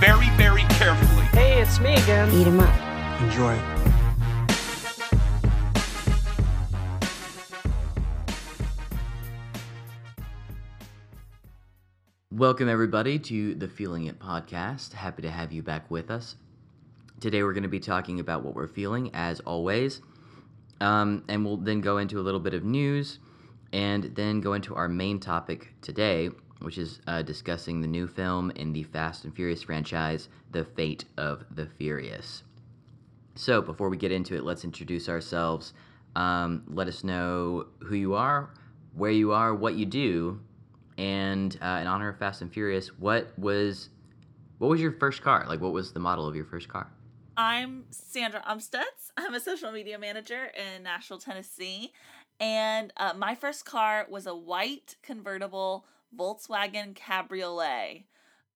very, very carefully. Hey, it's me again. Eat Eat 'em up. Enjoy. Welcome, everybody, to the Feeling It podcast. Happy to have you back with us. Today, we're going to be talking about what we're feeling, as always. Um, and we'll then go into a little bit of news and then go into our main topic today, which is uh, discussing the new film in the Fast and Furious franchise, The Fate of the Furious. So, before we get into it, let's introduce ourselves. Um, let us know who you are, where you are, what you do, and uh, in honor of Fast and Furious, what was what was your first car? Like, what was the model of your first car? I'm Sandra Umstutz. I'm a social media manager in Nashville, Tennessee. And uh, my first car was a white convertible Volkswagen Cabriolet.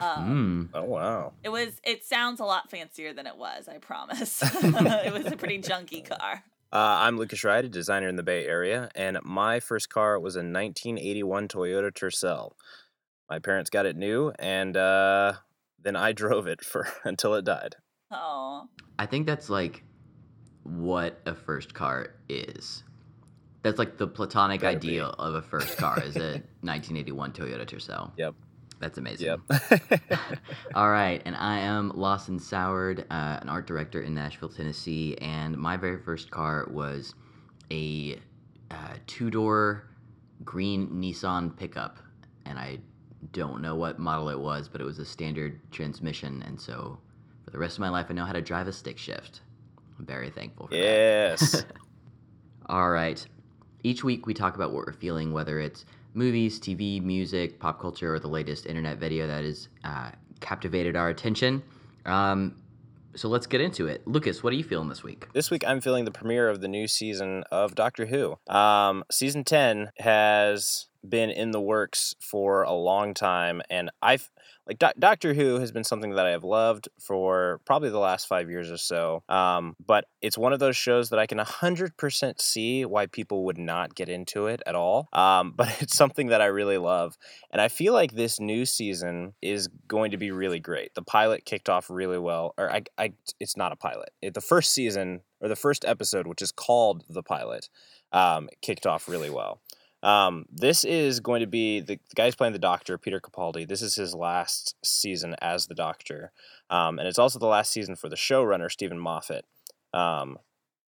Um, Mm. Oh wow. It was. It sounds a lot fancier than it was. I promise. it was a pretty junky car. Uh, I'm Lucas Wright, a designer in the Bay Area, and my first car was a 1981 Toyota Tercel. My parents got it new, and uh, then I drove it for until it died. Oh, I think that's like what a first car is. That's like the platonic Better be. ideal of a first car is a 1981 Toyota Tercel. Yep. That's amazing. Yep. All right, and I am Lawson Soward, uh, an art director in Nashville, Tennessee, and my very first car was a uh, two-door green Nissan pickup, and I don't know what model it was, but it was a standard transmission, and so for the rest of my life, I know how to drive a stick shift. I'm very thankful for that. yes. All right. Each week we talk about what we're feeling, whether it's movies, TV, music, pop culture, or the latest internet video that has uh, captivated our attention. Um, so let's get into it. Lucas, what are you feeling this week? This week, I'm feeling the premiere of the new season of Doctor Who. Um, season 10 has been in the works for a long time, and I've like Do- Doctor Who has been something that I have loved for probably the last five years or so. Um, but it's one of those shows that I can 100% see why people would not get into it at all. Um, but it's something that I really love. And I feel like this new season is going to be really great. The pilot kicked off really well, or I, I it's not a pilot. It, the first season or the first episode, which is called the pilot, um, kicked off really well. Um, this is going to be the, the guy's playing the Doctor, Peter Capaldi. This is his last season as the Doctor, um, and it's also the last season for the showrunner Steven Moffat. Um,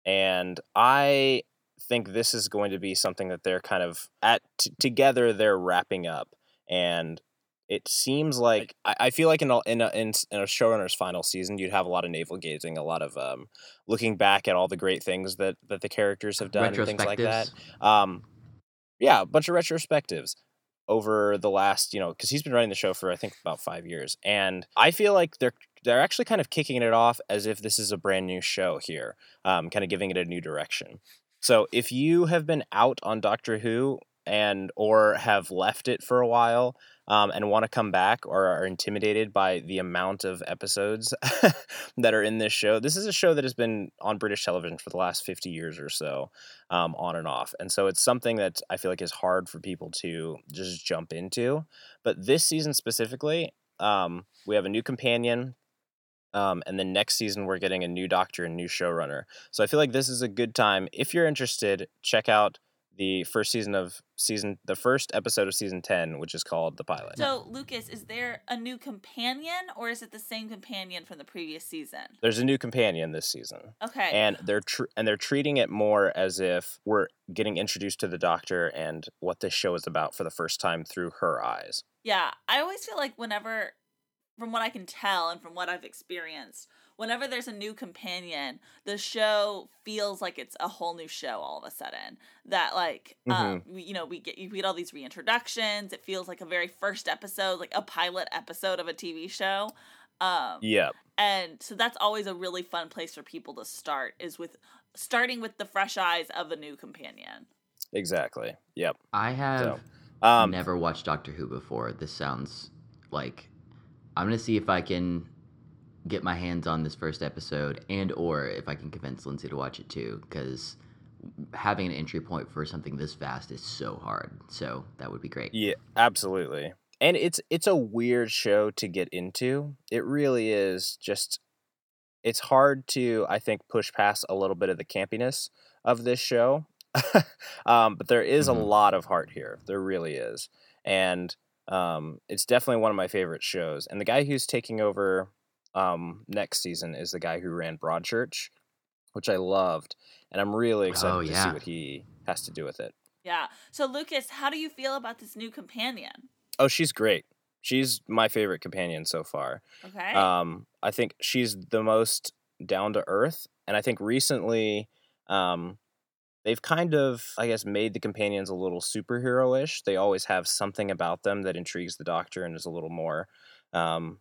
and I think this is going to be something that they're kind of at t- together. They're wrapping up, and it seems like I, I feel like in a, in a in, a showrunner's final season, you'd have a lot of navel gazing, a lot of um, looking back at all the great things that that the characters have done, and things like that. Um, yeah, a bunch of retrospectives over the last, you know, because he's been running the show for I think about five years, and I feel like they're they're actually kind of kicking it off as if this is a brand new show here, um, kind of giving it a new direction. So if you have been out on Doctor Who and or have left it for a while um, and want to come back or are intimidated by the amount of episodes that are in this show, this is a show that has been on British television for the last 50 years or so, um, on and off. And so it's something that I feel like is hard for people to just jump into. But this season specifically, um, we have a new companion. Um, and then next season, we're getting a new doctor and new showrunner. So I feel like this is a good time. If you're interested, check out the first season of season, the first episode of season 10, which is called The Pilot. so Lucas, is there a new companion, or is it the same companion from the previous season? There's a new companion this season. Okay. and they're tr- and they're treating it more as if we're getting introduced to the doctor and what this show is about for the first time through her eyes. Yeah, I always feel like whenever, from what I can tell and from what I've experienced, whenever there's a new companion, the show feels like it's a whole new show all of a sudden. That like, um, we, you know, we get you get all these reintroductions. It feels like a very first episode, like a pilot episode of a TV show. Um, Yeah. and so that's always a really fun place for people to start is with starting with the fresh eyes of a new companion. Exactly. Yep. I have So, um, never watched Doctor Who before. This sounds like I'm gonna see if I can get my hands on this first episode, and or if I can convince Lindsay to watch it too, because having an entry point for something this fast is so hard. So that would be great. Yeah, absolutely. And it's it's a weird show to get into. It really is just it's hard to I think push past a little bit of the campiness of this show. um, but there is Mhm. a lot of heart here. There really is. And um, it's definitely one of my favorite shows. And the guy who's taking over um, next season is the guy who ran Broadchurch, which I loved. And I'm really excited Oh, to see what he has to do with it. Yeah. So Lucas, how do you feel about this new companion? Oh, she's great. She's my favorite companion so far. Okay. Um, I think she's the most down to earth, and I think recently, um, they've kind of, I guess, made the companions a little superhero-ish. They always have something about them that intrigues the Doctor and is a little more, um,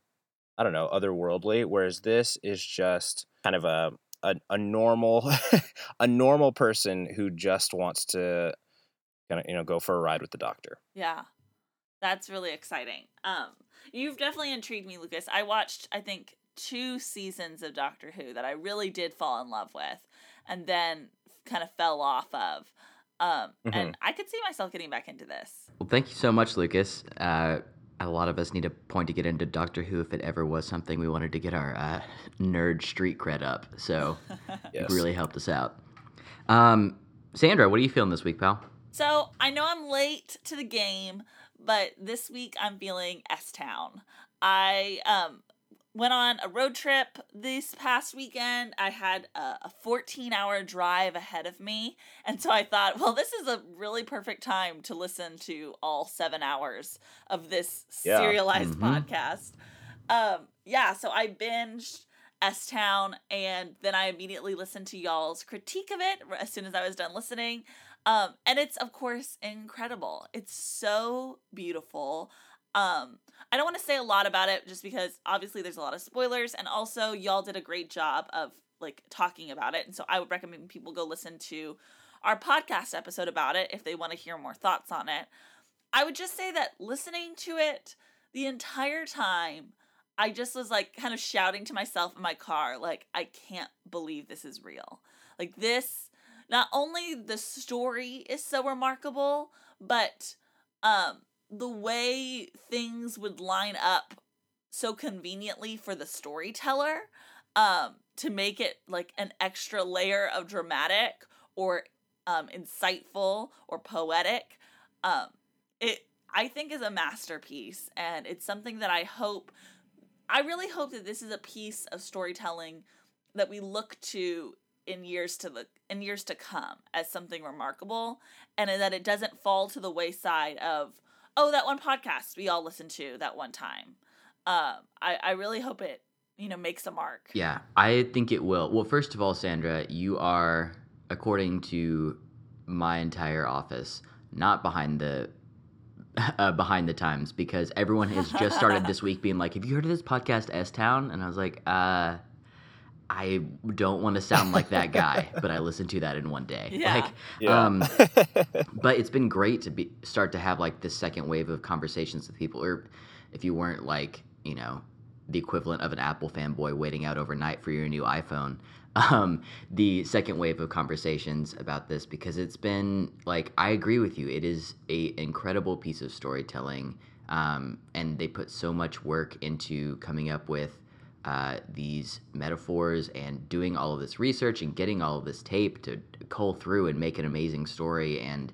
I don't know, otherworldly. Whereas this is just kind of a a, a normal, a normal person who just wants to, kind of, you know, go for a ride with the Doctor. Yeah. That's really exciting. Um you've definitely intrigued me, Lucas. I watched I think two seasons of Doctor Who that I really did fall in love with and then kind of fell off of. Um and I could see myself getting back into this. Well, thank you so much, Lucas. Uh, a lot of us need a point to get into Doctor Who if it ever was something we wanted to get our uh, nerd street cred up. So Yes. it really helped us out. Um, Sandra, what are you feeling this week, pal? So I know I'm late to the game, but this week I'm feeling S Town. I um went on a road trip this past weekend. I had a, a 14 hour drive ahead of me. And so I thought, well, this is a really perfect time to listen to all seven hours of this Yeah. serialized Mhm. podcast. Um, yeah, so I binged S Town and then I immediately listened to y'all's critique of it as soon as I was done listening. Um, and it's of course incredible. It's so beautiful. Um, I don't want to say a lot about it just because obviously there's a lot of spoilers, and also y'all did a great job of like talking about it. And so I would recommend people go listen to our podcast episode about it if they want to hear more thoughts on it. I would just say that listening to it the entire time, I just was like kind of shouting to myself in my car, like, I can't believe this is real. Like, this, not only the story is so remarkable, but um, the way things would line up so conveniently for the storyteller um, to make it like an extra layer of dramatic or um, insightful or poetic. Um, it I think is a masterpiece, and it's something that I hope. I really hope that this is a piece of storytelling that we look to in years to the in years to come as something remarkable, and that it doesn't fall to the wayside of oh that one podcast we all listened to that one time. Um, I I really hope it you know makes a mark. Yeah, I think it will. Well, first of all, Sandra, you are, according to my entire office, not behind the uh, behind the times because everyone has just started this week being like, "Have you heard of this podcast, S Town?" And I was like, "Uh." I don't want to sound like that guy, but I listened to that in one day. Yeah. Like, Yeah. um, but it's been great to be start to have like this second wave of conversations with people or if you weren't like you know the equivalent of an apple fanboy waiting out overnight for your new iphone um, the second wave of conversations about this because it's been like i agree with you it is a incredible piece of storytelling um, and they put so much work into coming up with uh, these metaphors and doing all of this research and getting all of this tape to cull through and make an amazing story. And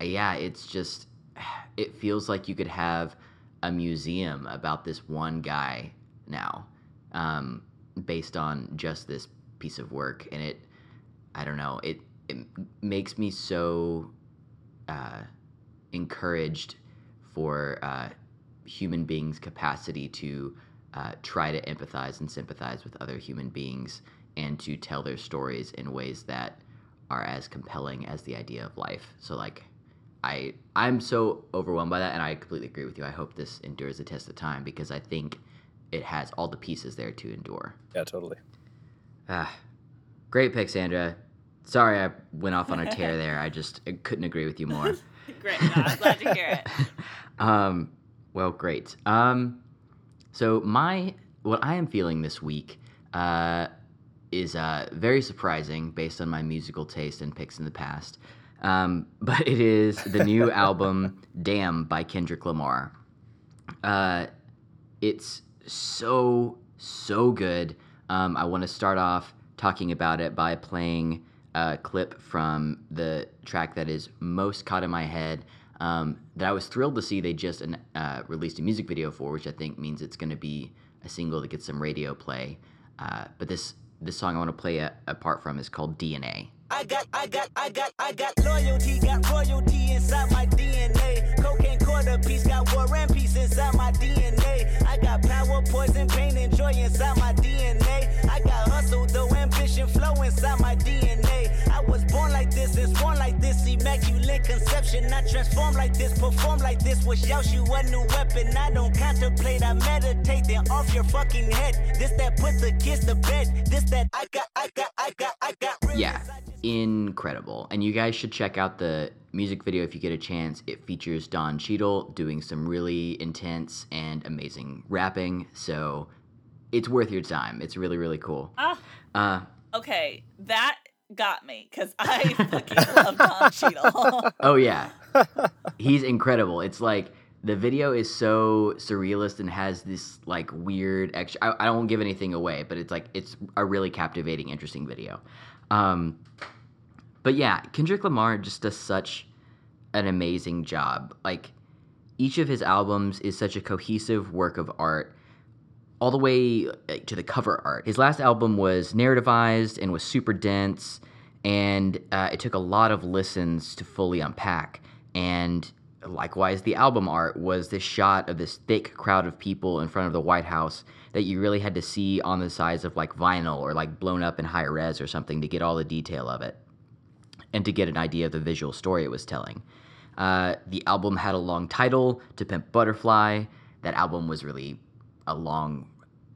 uh, yeah it's just it feels like you could have a museum about this one guy now um, based on just this piece of work. And it i don't know it, it makes me so uh, encouraged for uh, human beings capacity to uh, try to empathize and sympathize with other human beings and to tell their stories in ways that are as compelling as the idea of life so like I I'm so overwhelmed by that, and I completely agree with you. I hope this endures the test of time because I think it has all the pieces there to endure. Yeah, totally. Ah, great pick, Sandra. Sorry I went off on a tear there. I just I couldn't agree with you more. Great. No, I'm glad to hear it. um, well, great. Um, so my what I am feeling this week uh, is uh, very surprising based on my musical taste and picks in the past. Um, but it is the new album "Damn" by Kendrick Lamar. Uh, it's so so good. Um, I want to start off talking about it by playing a clip from the track that is most caught in my head. Um, that I was thrilled to see they just uh, released a music video for, which I think means it's going to be a single that gets some radio play. Uh, but this this song I want to play a, apart from is called DNA. I got, I got, I got, I got loyalty, got royalty inside my DNA. Cocaine quarter piece, got war and peace inside my DNA. I got power, poison, pain, and joy inside my DNA. I got hustle, though ambition, flow inside my DNA. I was born like this and born like this, immaculate conception. I transform like this, perform like this, was you a new weapon. I don't contemplate, I meditate, then off your fucking head. This that put the kids to bed. This that I got, I got, I got, I got. Yeah incredible. And you guys should check out the music video if you get a chance. It features Don Cheadle doing some really intense and amazing rapping. So it's worth your time. It's really, really cool. Ah. Uh, okay, that got me because I fucking love Don Cheadle. oh, yeah. He's incredible. It's like the video is so surrealist and has this like weird extra. I, I, won't give anything away, but it's like it's a really captivating, interesting video. Um, but yeah, Kendrick Lamar just does such an amazing job. Like each of his albums is such a cohesive work of art all the way to the cover art. His last album was narrativized and was super dense, and uh, it took a lot of listens to fully unpack. And likewise, the album art was this shot of this thick crowd of people in front of the White House that you really had to see on the size of like vinyl or like blown up in high res or something to get all the detail of it and to get an idea of the visual story it was telling. Uh, the album had a long title, To Pimp Butterfly. That album was really a long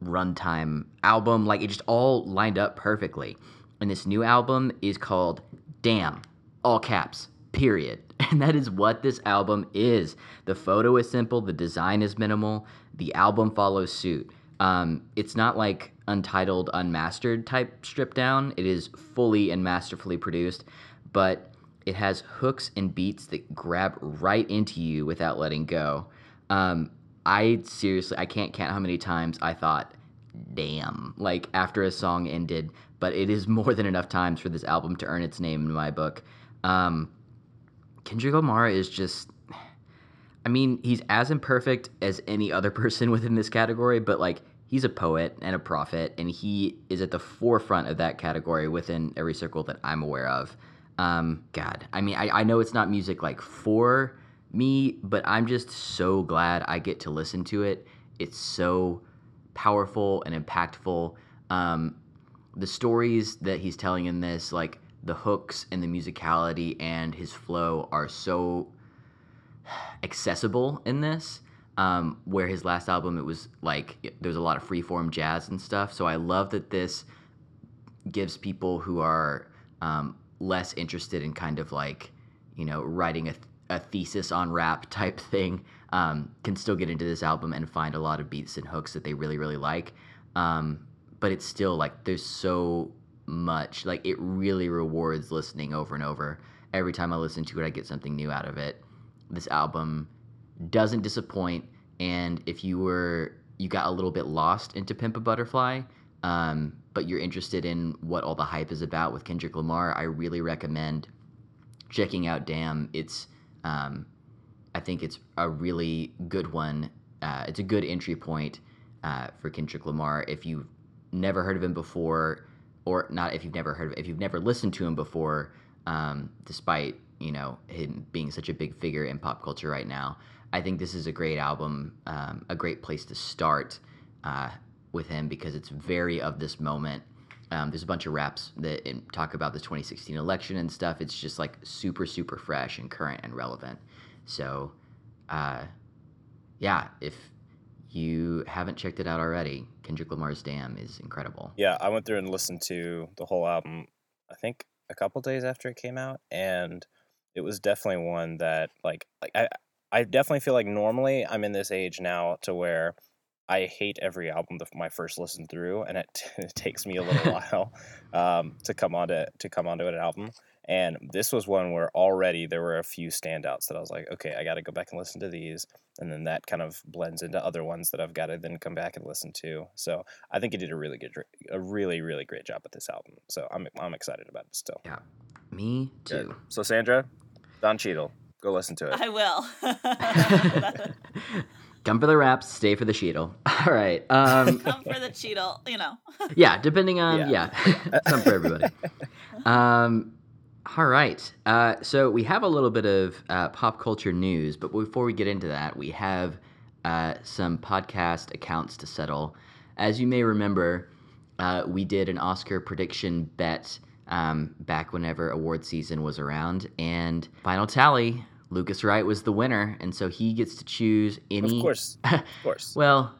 runtime album. Like it just all lined up perfectly. And this new album is called Damn, all caps, period. And that is what this album is. The photo is simple, the design is minimal, the album follows suit. Um, it's not like untitled, unmastered type stripped down. It is fully and masterfully produced, but it has hooks and beats that grab right into you without letting go. Um, I seriously, I can't count how many times I thought, damn, like after a song ended, but it is more than enough times for this album to earn its name in my book. Um, Kendrick Lamar is just, I mean, he's as imperfect as any other person within this category, but like, he's a poet and a prophet, and he is at the forefront of that category within every circle that I'm aware of. Um, God, I mean, I, I know it's not music like for me, but I'm just so glad I get to listen to it. It's so powerful and impactful. Um, the stories that he's telling in this, like the hooks and the musicality and his flow, are so accessible in this. Um, where his last album, it was like there's a lot of freeform jazz and stuff. So I love that this gives people who are um, less interested in kind of like you know writing a, a thesis on rap type thing um, can still get into this album and find a lot of beats and hooks that they really really like um, but it's still like there's so much like it really rewards listening over and over every time i listen to it i get something new out of it this album doesn't disappoint and if you were you got a little bit lost into pimp a butterfly um, but you're interested in what all the hype is about with Kendrick Lamar, I really recommend checking out Damn. It's, um, I think it's a really good one. Uh, it's a good entry point uh, for Kendrick Lamar. If you've never heard of him before, or not if you've never heard of if you've never listened to him before, um, despite you know him being such a big figure in pop culture right now, I think this is a great album, um, a great place to start. Uh, with him because it's very of this moment. Um, there's a bunch of raps that talk about the 2016 election and stuff. It's just like super, super fresh and current and relevant. So, uh, yeah, if you haven't checked it out already, Kendrick Lamar's Damn is incredible. Yeah, I went through and listened to the whole album. I think a couple days after it came out, and it was definitely one that like like I I definitely feel like normally I'm in this age now to where I hate every album the, my first listen through, and it, it takes me a little while um, to come onto to come onto an album. And this was one where already there were a few standouts that I was like, okay, I got to go back and listen to these, and then that kind of blends into other ones that I've got to then come back and listen to. So I think he did a really good, a really really great job with this album. So I'm I'm excited about it still. Yeah, me Good. too. So Sandra, Don Cheadle, go listen to it. I will. Come for the raps, stay for the Cheadle. All right. Um, Come for the Cheadle, you know. yeah, depending on yeah, Yeah. some for everybody. Um, all right. Uh, so we have a little bit of uh, pop culture news, but before we get into that, we have uh, some podcast accounts to settle. As you may remember, uh, we did an Oscar prediction bet um, back whenever award season was around, and final tally. Lucas Wright was the winner, and so he gets to choose any. Of course, of course. well,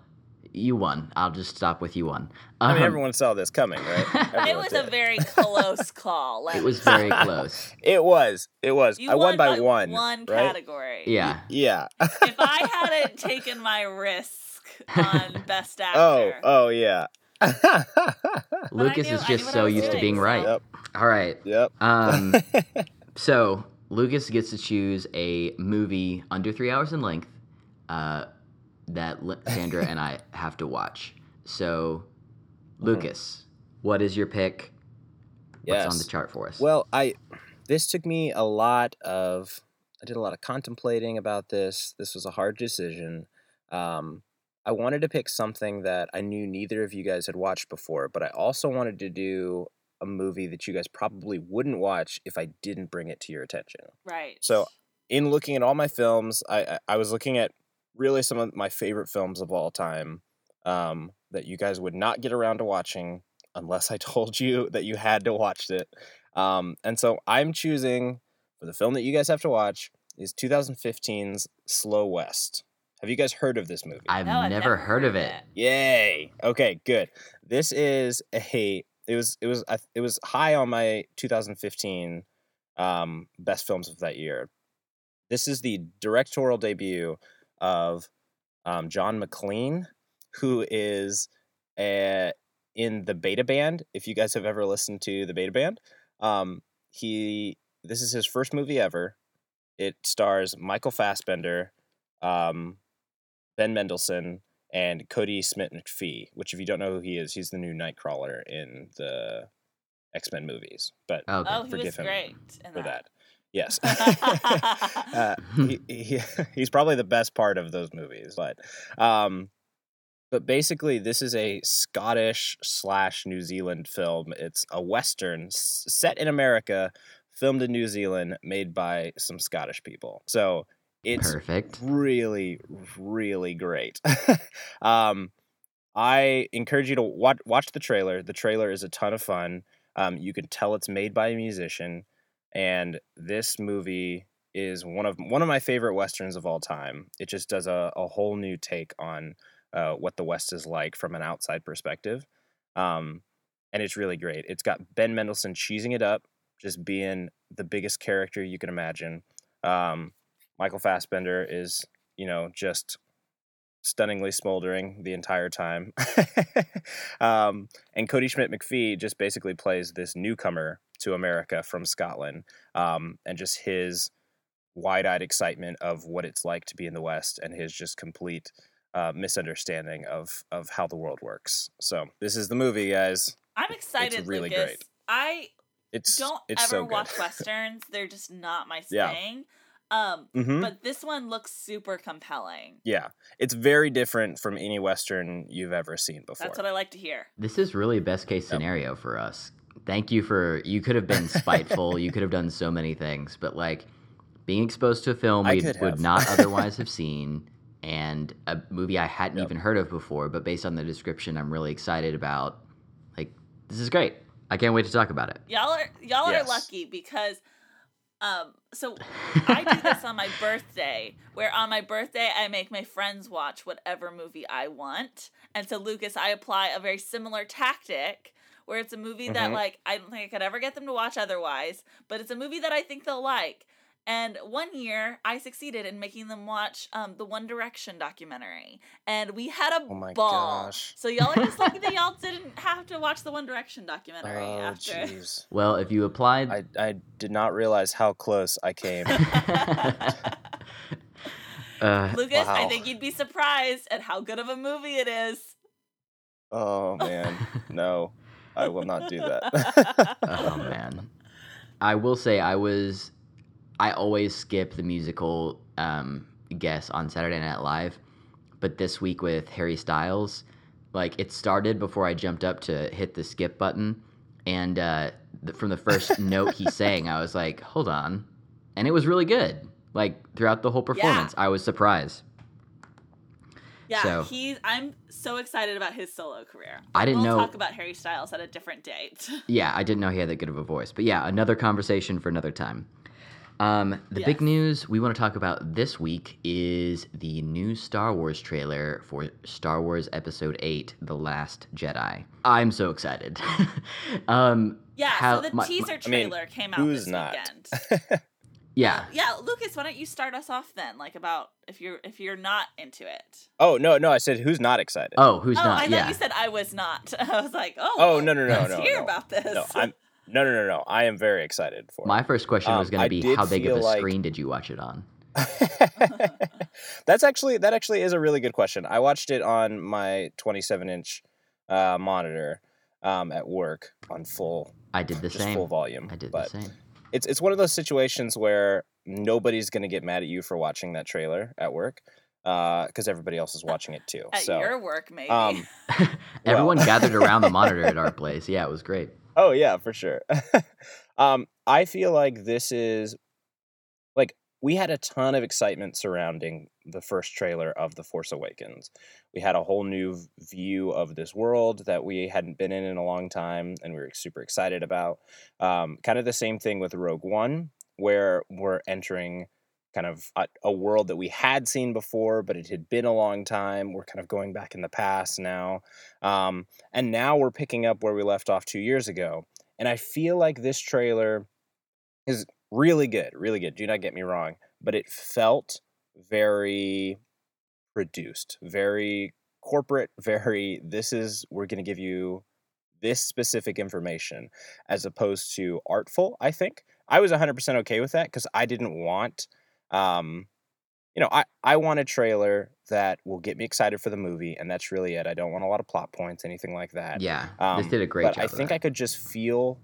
you won. I'll just stop with you won. I mean, Um, everyone saw this coming, right? it Everyone was a very close call. let It was very close. It was. It was. You I won by, one. One right? category. Yeah. Yeah. If I hadn't taken my risk on Best Actor, oh. Oh yeah. Lucas knew- is just so I was used to being so- right. Yep. All right. Yep. Um, so Lucas gets to choose a movie under three hours in length uh, that Li- Sandra and I have to watch. So, Lucas, what is your pick? What's on the chart for us? Well, I this took me a lot of I did a lot of contemplating about this. This was a hard decision. Um, I wanted to pick something that I knew neither of you guys had watched before, but I also wanted to do a movie that you guys probably wouldn't watch if I didn't bring it to your attention. right. So, in looking at all my films, I I, I was looking at really some of my favorite films of all time um, that you guys would not get around to watching unless I told you that you had to watch it. Um, and so I'm choosing for the film that you guys have to watch is 2015's Slow West. Have you guys heard of this movie? I've, No, I've never, heard of it. Yay! Okay, good. This is a it was it was I- it was high on my 2015 um, best films of that year. This is the directorial debut of um, John Maclean, who is a, in the Beta Band. If you guys have ever listened to the Beta Band, um, he this is his first movie ever. It stars Michael Fassbender, um, Ben Mendelsohn, and Kodi Smit-McPhee. Which, if you don't know who he is, he's the new Nightcrawler in the X Men movies. But Okay. oh, he forgive was him great for that. that. Yes. uh, he, he, he's probably the best part of those movies, but um, but basically, this is a Scottish slash New Zealand film. It's a western set in America, filmed in New Zealand, made by some Scottish people. So it's Perfect. really, really great. um, I encourage you to watch watch the trailer. The trailer is a ton of fun. Um, you can tell it's made by a musician, and this movie is one of one of my favorite westerns of all time. It just does a, a whole new take on uh, what the West is like from an outside perspective, um, and it's really great. It's got Ben Mendelsohn cheesing it up, just being the biggest character you can imagine. Um, Michael Fassbender is, you know, just stunningly smoldering the entire time. um, and Kodi Smit-McPhee just basically plays this newcomer to America from Scotland um, and just his wide eyed excitement of what it's like to be in the West and his just complete uh, misunderstanding of, of how the world works. So, this is the movie, guys. I'm excited, It's really Lucas. great. I It's, don't it's ever so watch westerns. They're just not my Yeah. Thing. Um, Mhm. but this one looks super compelling. Yeah, it's very different from any Western you've ever seen before. That's what I like to hear. This is really a best case scenario for us. Thank you for you could have been spiteful, you could have done so many things, but like being exposed to a film I we would not otherwise have seen and a movie I hadn't Yep. even heard of before, but based on the description I'm really excited about. Like this is great. I can't wait to talk about it. Y'all are y'all Yes. are lucky because Um, so I do this on my birthday, where on my birthday I make my friends watch whatever movie I want. And so Lucas, I apply a very similar tactic where it's a movie that Mhm. like I don't think I could ever get them to watch otherwise, but it's a movie that I think they'll like. And one year I succeeded in making them watch um, the One Direction documentary. And we had a Oh my ball. gosh. So y'all are just lucky that y'all didn't have to watch the One Direction documentary Oh after. jeez. Well, if you applied, I I did not realize how close I came. uh, Lucas, I think you'd be surprised at how good of a movie it is. oh man, no, I will not do that. oh man, I will say I was, I always skip the musical um, guest on Saturday Night Live, but this week with Harry Styles, like it started before I jumped up to hit the skip button, and uh, th- from the first note he sang, I was like, hold on, and it was really good. Like throughout the whole performance, I was surprised. Yeah, So- he's. I'm so excited about his solo career. I didn't we'll know- talk about Harry Styles at a different date. Yeah, I didn't know he had that good of a voice. But yeah, another conversation for another time. Um, the big news we want to talk about this week is the new Star Wars trailer for Star Wars Episode 8 The Last Jedi. I'm so excited. um, yeah, how- so the my- my- teaser I mean, trailer came out who's this not? weekend. yeah. yeah, Lucas, why don't you start us off then? Like about if you're if you're not into it. oh no, no, I said who's not excited? Oh, who's not? oh, not? I thought yeah. you said I was not. I was like, oh. Oh, well, no, no, no, let's no, hear no. about this. No, I'm no, no, no, no. I am very excited for. It. My first question was Um, going to be how big of a like- screen did you watch it on? That's actually that actually is a really good question. I watched it on my 27 inch uh, monitor um, at work on full, I did the same. full volume. I did but the same. it's it's one of those situations where nobody's gonna get mad at you for watching that trailer at work because everybody else is watching it too. At so your work, maybe. um, Everyone well- gathered around the monitor at our place. Yeah, it was great. Oh yeah, for sure. um, I feel like this is like we had a ton of excitement surrounding the first trailer of The Force Awakens. We had a whole new view of this world that we hadn't been in in a long time, and we were super excited about. Um, kind of the same thing with Rogue One, where we're entering kind of a, a world that we had seen before, but it had been a long time. We're kind of going back in the past now. Um, and now we're picking up where we left off two years ago. And I feel like this trailer is really good, really good. Do not get me wrong, but it felt very produced, very corporate, very this is, we're going to give you this specific information as opposed to artful, I think. I was 100% okay with that because I didn't want, um, you know, I, I want a trailer that will get me excited for the movie, and that's really it. I don't want a lot of plot points, anything like that. Yeah, Um, this did a great but job. I think that. I could just feel,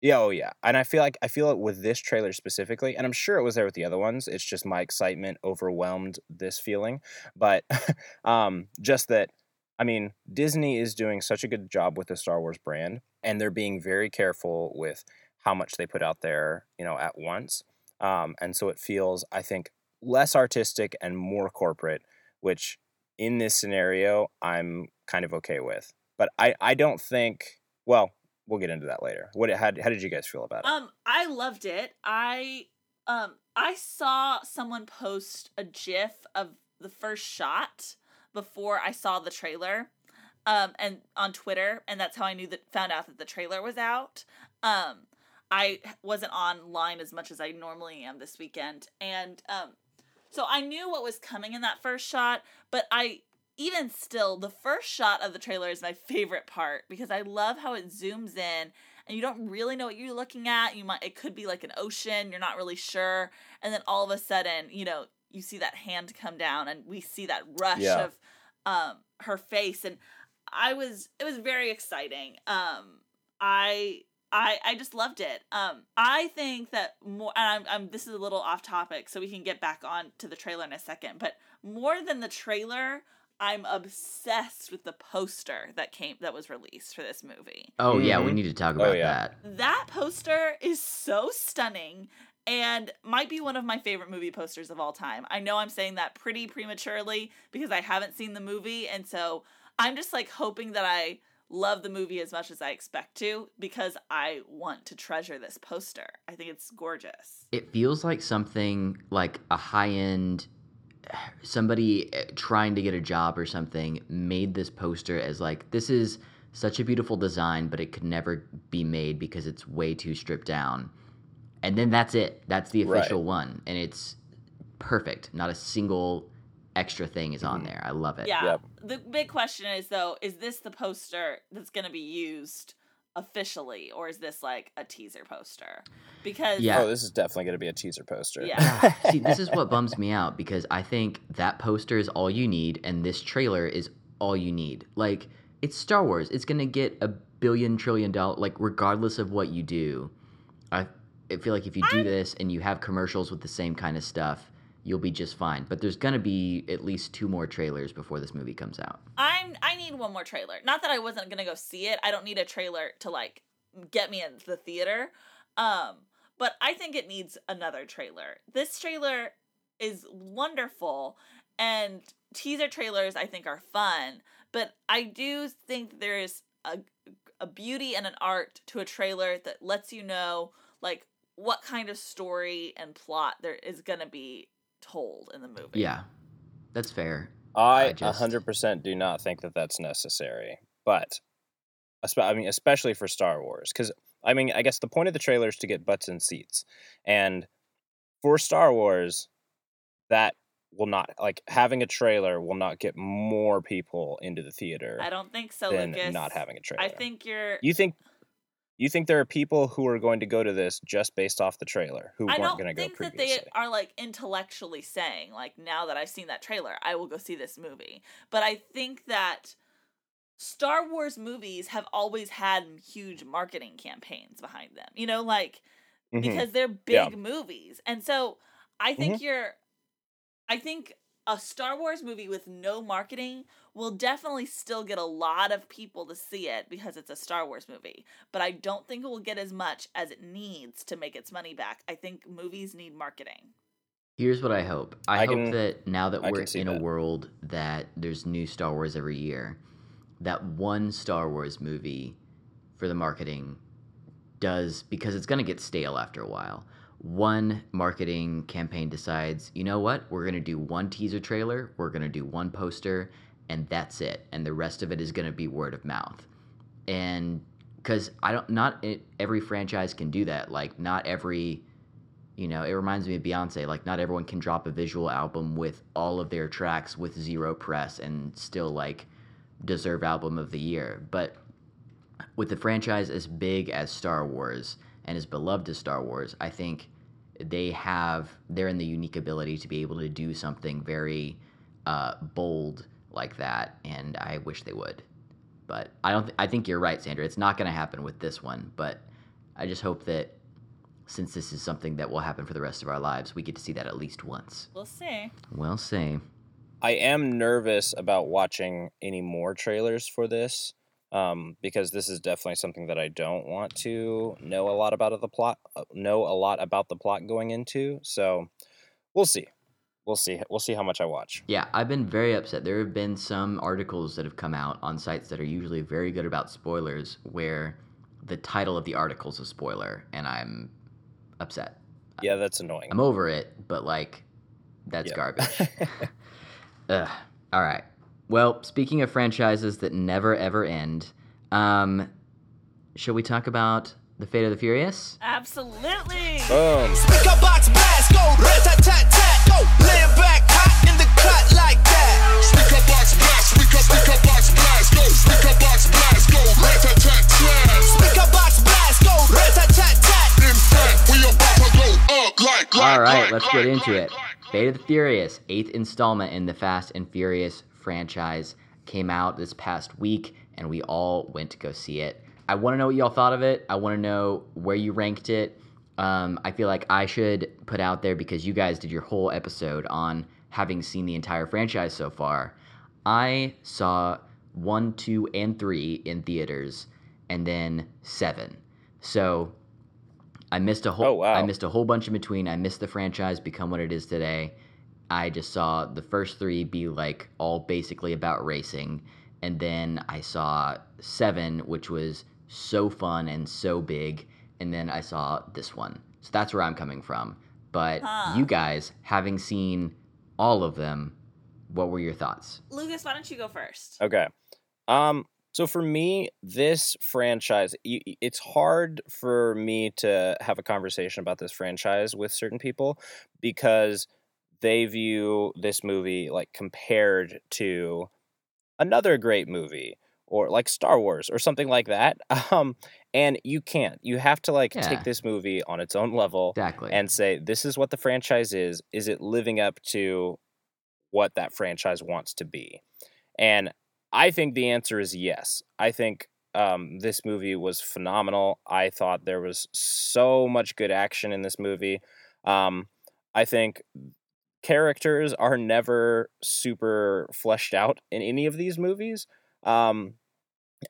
yeah, oh yeah, and I feel like I feel it with this trailer specifically, and I'm sure it was there with the other ones. It's just my excitement overwhelmed this feeling, but um, just that. I mean, Disney is doing such a good job with the Star Wars brand, and they're being very careful with how much they put out there, you know, at once. Um, and so it feels, I think, less artistic and more corporate, which in this scenario I'm kind of okay with. But I, I don't think. Well, we'll get into that later. What how, how did you guys feel about it? Um, I loved it. I um I saw someone post a GIF of the first shot before I saw the trailer, um, and on Twitter, and that's how I knew that found out that the trailer was out. Um, I wasn't online as much as I normally am this weekend, and um, so I knew what was coming in that first shot, but I even still, the first shot of the trailer is my favorite part because I love how it zooms in and you don't really know what you're looking at. You might it could be like an ocean, you're not really sure, and then all of a sudden, you know, you see that hand come down and we see that rush Yeah. of um her face and I was it was very exciting. Um I I I just loved it. Um I think that more and I'm, I'm this is a little off topic so we can get back on to the trailer in a second, but more than the trailer, I'm obsessed with the poster that came that was released for this movie. Oh yeah, we Mhm. need to talk Oh, about yeah. that. That poster is so stunning and might be one of my favorite movie posters of all time. I know I'm saying that pretty prematurely because I haven't seen the movie and so I'm just like hoping that I love the movie as much as I expect to because I want to treasure this poster. I think it's gorgeous. It feels like something like a high end somebody eh, trying to get a job or something made this poster as like this is such a beautiful design but it could never be made because it's way too stripped down. And then that's it. That's the Right. official one and it's perfect. Not a single extra thing is on mm-hmm. there. I love it. Yeah. Yep. The big question is though, is this the poster that's going to be used officially or is this like a teaser poster? Because Yeah. Oh, this is definitely going to be a teaser poster. Yeah. See, this is what bums me out because I think that poster is all you need, and this trailer is all you need. Like, it's Star Wars. It's gonna get a billion trillion dollar. Like, regardless of what you do, I, I feel like if you do this and you have commercials with the same kind of stuff, you'll be just fine. But there's gonna be at least two more trailers before this movie comes out. I'm I need one more trailer. Not that I wasn't to go see it. I don't need a trailer to like get me into the theater. Um but I think it needs another trailer. This trailer is wonderful and teaser trailers I think are fun, but I do think there is a a beauty and an art to a trailer that lets you know like what kind of story and plot there is going to be told in the movie. Yeah, that's fair. I I just- 100% do not think that that's necessary. But, I mean, especially for Star Wars. Because, I mean, I guess the point of the trailer is to get butts in seats. And for Star Wars, that will not, like, having a trailer will not get more people into the theater I don't think so, than Lucas. not having a trailer. I think you're You think. You think there are people who are going to go to this just based off the trailer who I weren't going to go previously? I don't think that they are like intellectually saying like now that I've seen that trailer, I will go see this movie. But I think that Star Wars movies have always had huge marketing campaigns behind them. You know, like Mhm. because they're big Yeah. movies. And so I think you're I think a Star Wars movie with no marketing will definitely still get a lot of people to see it because it's a Star Wars movie. But I don't think it will get as much as it needs to make its money back. I think movies need marketing. Here's what I hope. I, I hope can- that now that I we're can see in a world that there's new Star Wars every year, that one Star Wars movie for the marketing does because it's going to get stale after a while. One marketing campaign decides, you know what? We're going to do one teaser trailer, we're going to do one poster, and that's it. And the rest of it is going to be word of mouth. And because I don't, not every franchise can do that. Like, not every you know, it reminds me of Beyonce. Like, not everyone can drop a visual album with all of their tracks with zero press and still, like, deserve album of the year. But with the franchise as big as Star Wars and as beloved as Star Wars, I think they have, they're in the unique ability to be able to do something very uh, bold like that. And I wish they would. But I don't, th- I think you're right, Sandra. It's not going to happen with this one. But I just hope that since this is something that will happen for the rest of our lives, we get to see that at least once. We'll see. We'll see. I am nervous about watching any more trailers for this um, because this is definitely something that I don't want to know a lot about of the plot, uh, know a lot about the plot going into. So we'll see. We'll see. We'll see how much I watch. Yeah, I've been very upset. There have been some articles that have come out on sites that are usually very good about spoilers where the title of the article is a spoiler, and I'm upset. Yeah, that's annoying. I'm over it, but like, that's Yeah. garbage. Ugh. All right. Well, speaking of franchises that never ever end, um, shall we talk about the Fate of the Furious? Absolutely. Boom. Speaker box blast, go rat tat tat, go laying back hot in the cut like that. Speaker box blast, speaker, speaker box blast, go. Speaker box blast, go. Rat-a-tat-tat. Speaker box blast, go rat tat tat tat. In fact, we about to go up like, like, All right, let's get into it. Fate of the Furious, eighth installment in the Fast and Furious franchise, came out this past week, and we all went to go see it. I want to know what y'all thought of it. I want to know where you ranked it. Um, I feel like I should put out there because you guys did your whole episode on having seen the entire franchise so far. I saw one, two, and three in theaters, and then seven. So I missed a whole. Oh, wow. I missed a whole bunch in between. I missed the franchise become what it is today. I just saw the first three be like all basically about racing, and then I saw Seven, which was so fun and so big, and then I saw this one. So that's where I'm coming from. But Huh. you guys, having seen all of them, what were your thoughts? Lucas, why don't you go first? Okay. Um. So for me, this franchise, y- y- it's hard for me to have a conversation about this franchise with certain people because they view this movie like compared to another great movie or like Star Wars or something like that. Um. And you can't. You have to like Yeah. take this movie on its own level Exactly. and say this is what the franchise is is it living up to what that franchise wants to be and i think the answer is yes i think um, this movie was phenomenal i thought there was so much good action in this movie um, i think characters are never super fleshed out in any of these movies um,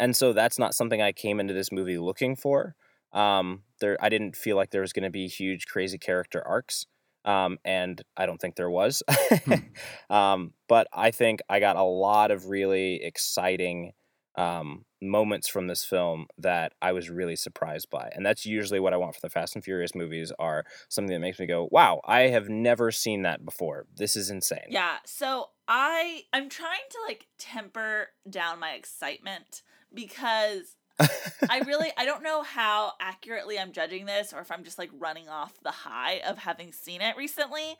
and so that's not something i came into this movie looking for um, there, I didn't feel like there was going to be huge, crazy character arcs, um, and I don't think there was. um, but I think I got a lot of really exciting um, moments from this film that I was really surprised by, and that's usually what I want for the Fast and Furious movies are something that makes me go, "Wow, I have never seen that before. This is insane." Yeah, so I I'm trying to like temper down my excitement because I really I don't know how accurately I'm judging this or if I'm just like running off the high of having seen it recently.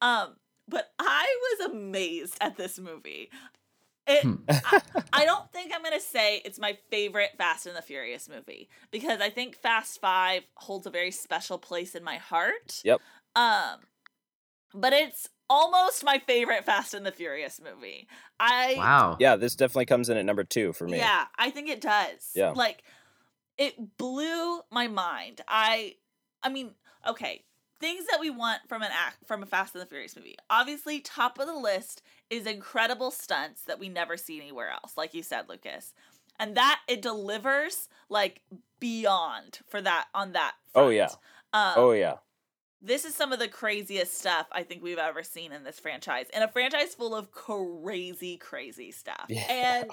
Um but I was amazed at this movie. It Hmm. I, I don't think I'm going to say it's my favorite Fast and the Furious movie because I think Fast 5 holds a very special place in my heart. Yep. Um but it's almost my favorite Fast and the Furious movie. I wow. Yeah, this definitely comes in at number two for me. yeah, I think it does. Yeah. Like it blew my mind. I I mean, okay, things that we want from an act from a Fast and the Furious movie. Obviously, top of the list is incredible stunts that we never see anywhere else, like you said, Lucas. And that it delivers like beyond for that on that. Oh, yeah. Um, Oh yeah. This is some of the craziest stuff I think we've ever seen in this franchise, and a franchise full of crazy, crazy stuff. Yeah. And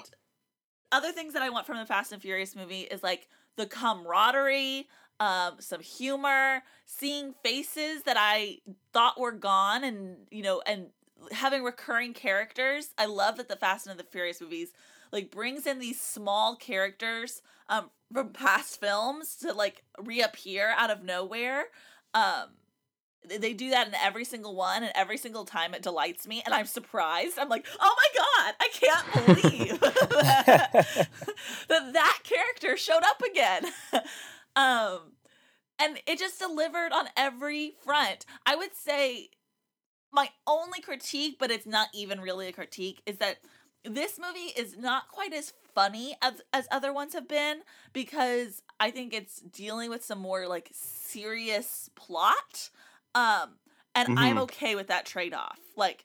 other things that I want from the Fast and Furious movie is like the camaraderie, um, some humor, seeing faces that I thought were gone, and you know, and having recurring characters. I love that the Fast and the Furious movies like brings in these small characters um from past films to like reappear out of nowhere um they do that in every single one and every single time it delights me and i'm surprised. I'm like oh my god i can't believe that, that that character showed up again. Um and it just delivered on every front. I would say my only critique but it's not even really a critique is that this movie is not quite as funny as as other ones have been because I think it's dealing with some more like serious plot. Um and I'm Mhm. okay with that trade-off. Like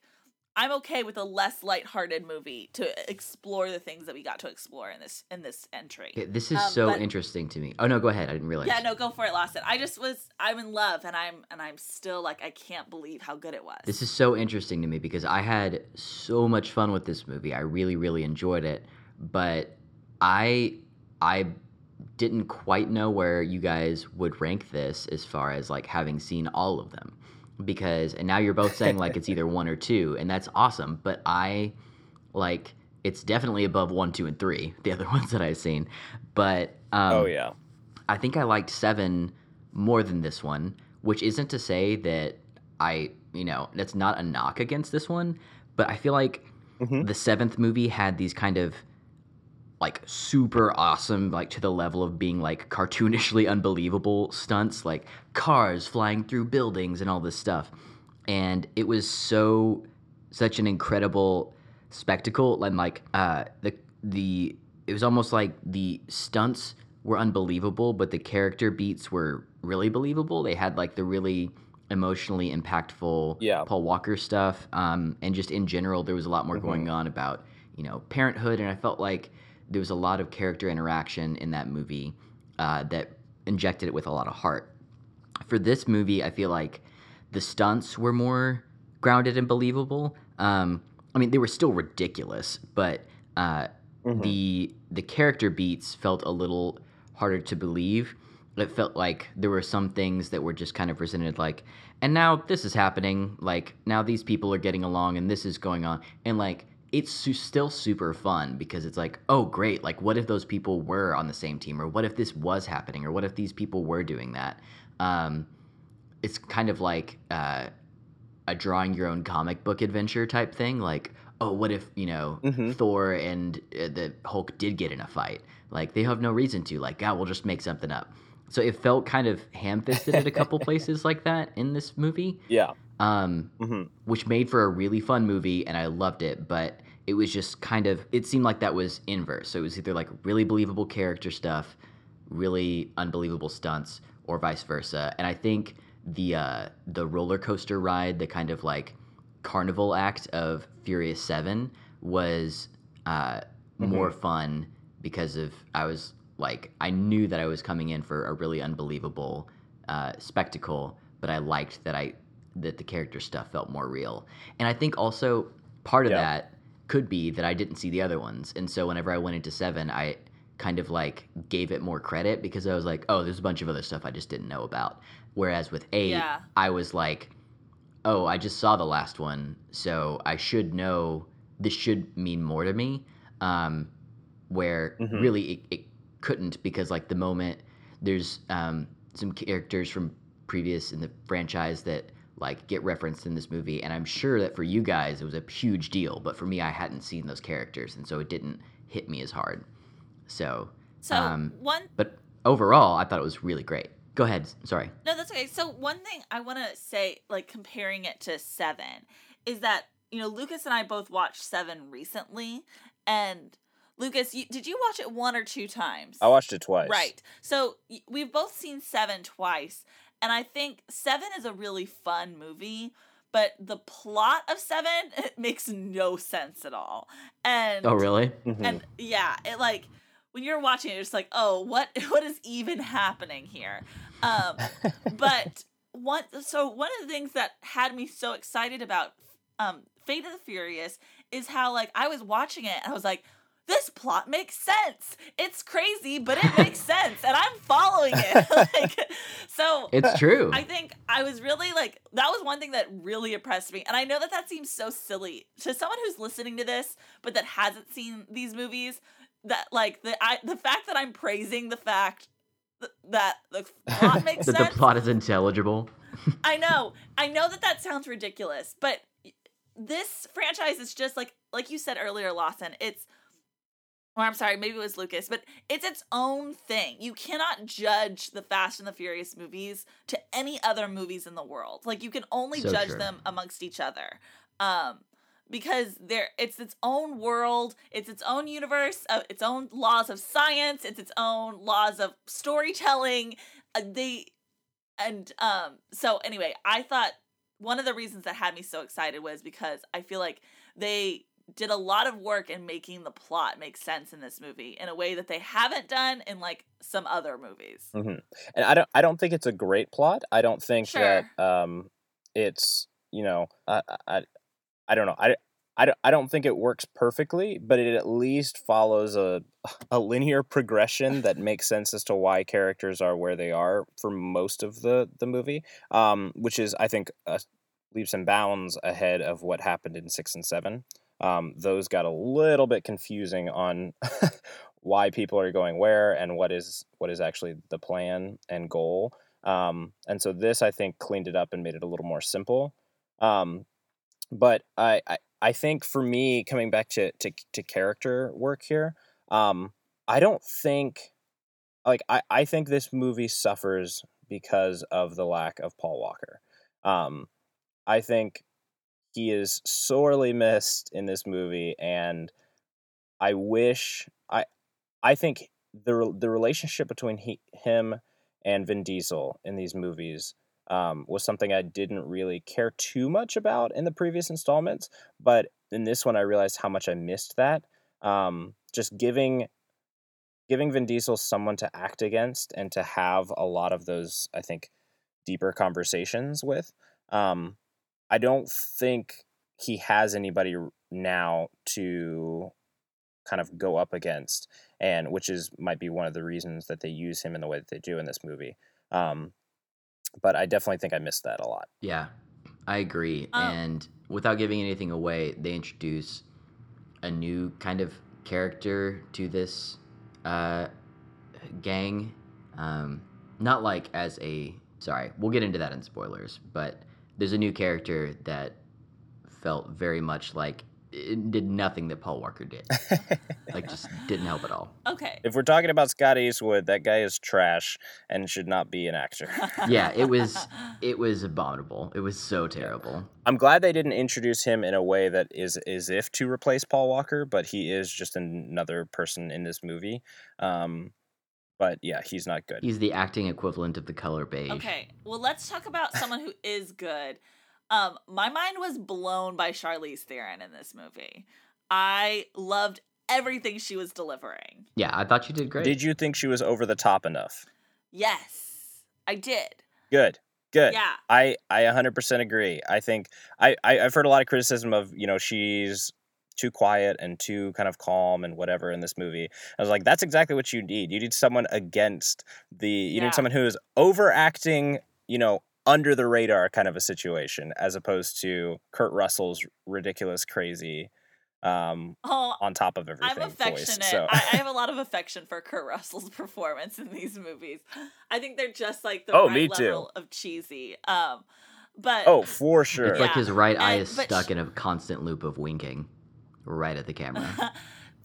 I'm okay with a less lighthearted movie to explore the things that we got to explore in this in this entry. Okay, this is Um, so but- interesting to me. Oh no, go ahead. I didn't realize. Yeah, no, go for it, Lawson. I just was I'm in love and I'm and I'm still like I can't believe how good it was. This is so interesting to me because I had so much fun with this movie. I really, really enjoyed it, but I, I didn't quite know where you guys would rank this as far as like having seen all of them, because and now you're both saying like it's either one or two, and that's awesome. But I, like, it's definitely above one, two, and three, the other ones that I've seen. But um, oh yeah. I think I liked seven more than this one, which isn't to say that I, you know, that's not a knock against this one, but I feel like Mhm. the seventh movie had these kind of like super awesome, like to the level of being like cartoonishly unbelievable stunts, like cars flying through buildings and all this stuff. And it was so such an incredible spectacle and like uh the the it was almost like the stunts were unbelievable but the character beats were really believable they had like the really emotionally impactful Yeah. paul walker stuff um and just in general there was a lot more going on about you know parenthood and i felt like there was a lot of character interaction in that movie uh, that injected it with a lot of heart for this movie, I feel like the stunts were more grounded and believable. Um, I mean, they were still ridiculous, but uh, Mhm. the the character beats felt a little harder to believe. It felt like there were some things that were just kind of presented like, and now this is happening. Like now these people are getting along, and this is going on, and like it's su- still super fun because it's like, oh great, like what if those people were on the same team, or what if this was happening, or what if these people were doing that? Um, it's kind of like uh, a drawing your own comic book adventure type thing. Like, oh, what if you know Mhm. Thor and uh, the Hulk did get in a fight? Like, they have no reason to. Like, God, we'll just make something up. So it felt kind of ham-fisted at a couple places like that in this movie, Yeah. Um, hmm which made for a really fun movie, and I loved it. But it was just kind of it seemed like that was inverse. So it was either like really believable character stuff, really unbelievable stunts, or vice versa. And I think the uh, the roller coaster ride, the kind of like carnival act of Furious Seven, was uh, more fun because of I was like I knew that I was coming in for a really unbelievable uh, spectacle, but I liked that I that the character stuff felt more real. And I think also part of Yeah. that could be that I didn't see the other ones, and so whenever I went into seven, I kind of like gave it more credit because I was like, oh, there's a bunch of other stuff I just didn't know about. Whereas with eight, Yeah. I was like, oh, I just saw the last one, so I should know this should mean more to me. Um, where Mhm. really it, it couldn't because like the moment there's um, some characters from previous in the franchise that like get referenced in this movie, and I'm sure that for you guys it was a huge deal, but for me I hadn't seen those characters, and so it didn't hit me as hard. So, So um, one but overall, I thought it was really great. Go ahead. Sorry. No, that's okay. So one thing I want to say, like comparing it to Seven, is that you know Lucas and I both watched Seven recently, and Lucas, you, did you watch it one or two times? I watched it twice. Right. So we've both seen Seven twice, and I think Seven is a really fun movie. But the plot of Seven it makes no sense at all. And Oh, really? Mhm. and yeah, it like when you're watching it, it's like, oh, what what is even happening here? Um, but one so one of the things that had me so excited about um Fate of the Furious is how like I was watching it and I was like, this plot makes sense. It's crazy, but it makes sense, and I'm following it. like, so It's true. I think I was really like that was one thing that really impressed me, and I know that that seems so silly to someone who's listening to this but that hasn't seen these movies. That like the I the fact that I'm praising the fact th- that the plot makes that sense. the plot is intelligible. I know, I know that that sounds ridiculous, but this franchise is just like like you said earlier, Lawson. It's or I'm sorry, maybe it was Lucas, but it's its own thing. You cannot judge the Fast and the Furious movies to any other movies in the world. Like you can only So judge true. them amongst each other. Um because there it's its own world, it's its own universe, uh, its own laws of science, it's its own laws of storytelling. Uh, they and um so anyway, I thought one of the reasons that had me so excited was because I feel like they did a lot of work in making the plot make sense in this movie in a way that they haven't done in like some other movies. hmm And I don't I don't think it's a great plot. I don't think Sure. that um it's you know I I I don't know I. I don't, I don't think it works perfectly, but it at least follows a a linear progression that makes sense as to why characters are where they are for most of the the movie, um, which is I think uh, leaps and bounds ahead of what happened in six and seven. Um, those got a little bit confusing on why people are going where and what is what is actually the plan and goal. Um, and so this I think cleaned it up and made it a little more simple. Um, but I, I I think for me coming back to to, to character work here, um, I don't think like I, I think this movie suffers because of the lack of Paul Walker. Um, I think he is sorely missed in this movie, and I wish I I think the the relationship between he, him and Vin Diesel in these movies um, was something I didn't really care too much about in the previous installments, but in this one I realized how much I missed that. Um, just giving giving Vin Diesel someone to act against and to have a lot of those, I think, deeper conversations with. Um, I don't think he has anybody now to kind of go up against, and which is might be one of the reasons that they use him in the way that they do in this movie. Um, but I definitely think I missed that a lot. Yeah, I agree. Um, and without giving anything away, they introduce a new kind of character to this uh, gang. Um, not like as a. Sorry, we'll get into that in spoilers, but there's a new character that felt very much like it did nothing that Paul Walker did. like, just didn't help at all. Okay. If we're talking about Scott Eastwood, that guy is trash and should not be an actor. Yeah, it was it was abominable. It was so terrible. I'm glad they didn't introduce him in a way that is as if to replace Paul Walker, but he is just another person in this movie. Um, but yeah, he's not good. He's the acting equivalent of the color beige. Okay. Well, let's talk about someone who is good. Um, my mind was blown by Charlize Theron in this movie. I loved everything she was delivering. Yeah, I thought you did great. Did you think she was over the top enough? Yes, I did. Good. Good. Yeah. I I 100% agree. I think I, I I've heard a lot of criticism of, you know, she's too quiet and too kind of calm and whatever in this movie. I was like, that's exactly what you need. You need someone against the you Yeah. need someone who is overacting, you know, under the radar kind of a situation as opposed to Kurt Russell's ridiculous crazy um Oh, on top of everything I'm voice. affectionate. So I, I have a lot of affection for Kurt Russell's performance in these movies. I think they're just like the Oh, right me too. level of cheesy. Um, but Oh, for sure. It's like his right eye And- is stuck sh- in a constant loop of winking right at the camera.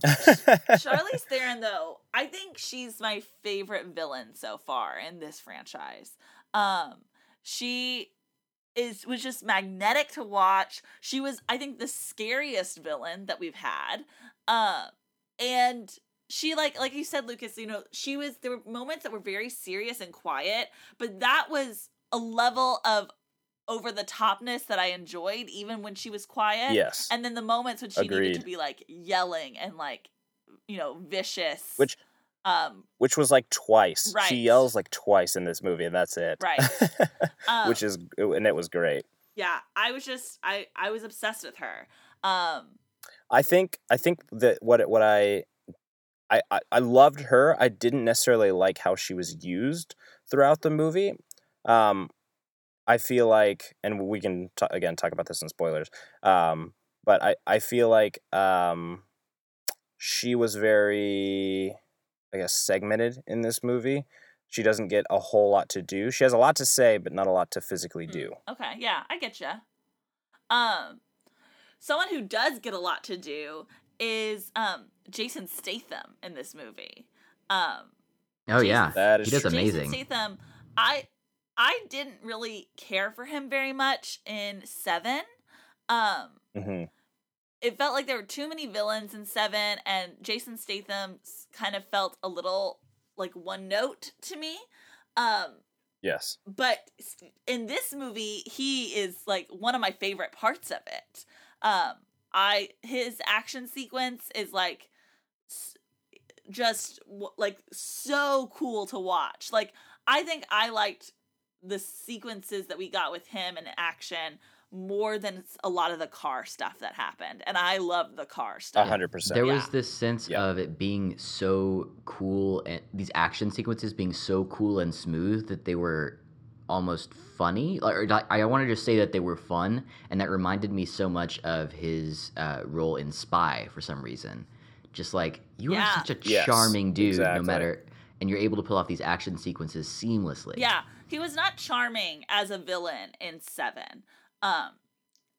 Charlize Theron, though, I think she's my favorite villain so far in this franchise. Um, she is was just magnetic to watch. She was, I think, the scariest villain that we've had. Um, and she like like you said, Lucas, you know, she was there were moments that were very serious and quiet, but that was a level of over the topness that I enjoyed, even when she was quiet. yes. And then the moments when she needed to be like yelling and like, you know, vicious. Which um which was like twice. Right. She yells like twice in this movie, and that's it. Right. um, which is and it was great. yeah, I was just I I was obsessed with her. Um I think I think that what what I I, I I loved her. I didn't necessarily like how she was used throughout the movie. Um, I feel like, and we can ta again talk about this in spoilers. Um, but I I feel like um, she was very, I guess, segmented in this movie. She doesn't get a whole lot to do. She has a lot to say, but not a lot to physically mm, do. Okay, yeah, I get you. Um someone who does get a lot to do is um Jason Statham in this movie. Um oh yeah, That is he does true. amazing. Jason Statham, I I didn't really care for him very much in 7. Um hmm it felt like there were too many villains in Seven, and Jason Statham kind of felt a little like one note to me. Um, Yes. but in this movie, he is like one of my favorite parts of it. Um, I his action sequence is like just like so cool to watch. Like I think I liked the sequences that we got with him in action more than a lot of the car stuff that happened, and I love the car A stuff. hundred percent. There Yeah. was this sense Yeah. of it being so cool and these action sequences being so cool and smooth that they were almost funny. Like, or like, I want to just say that they were fun, and that reminded me so much of his uh, role in Spy for some reason. Just like you Yeah. are such a Yes, charming dude, no matter, and you're able to pull off these action sequences seamlessly. Yeah, he was not charming as a villain in Seven. Um,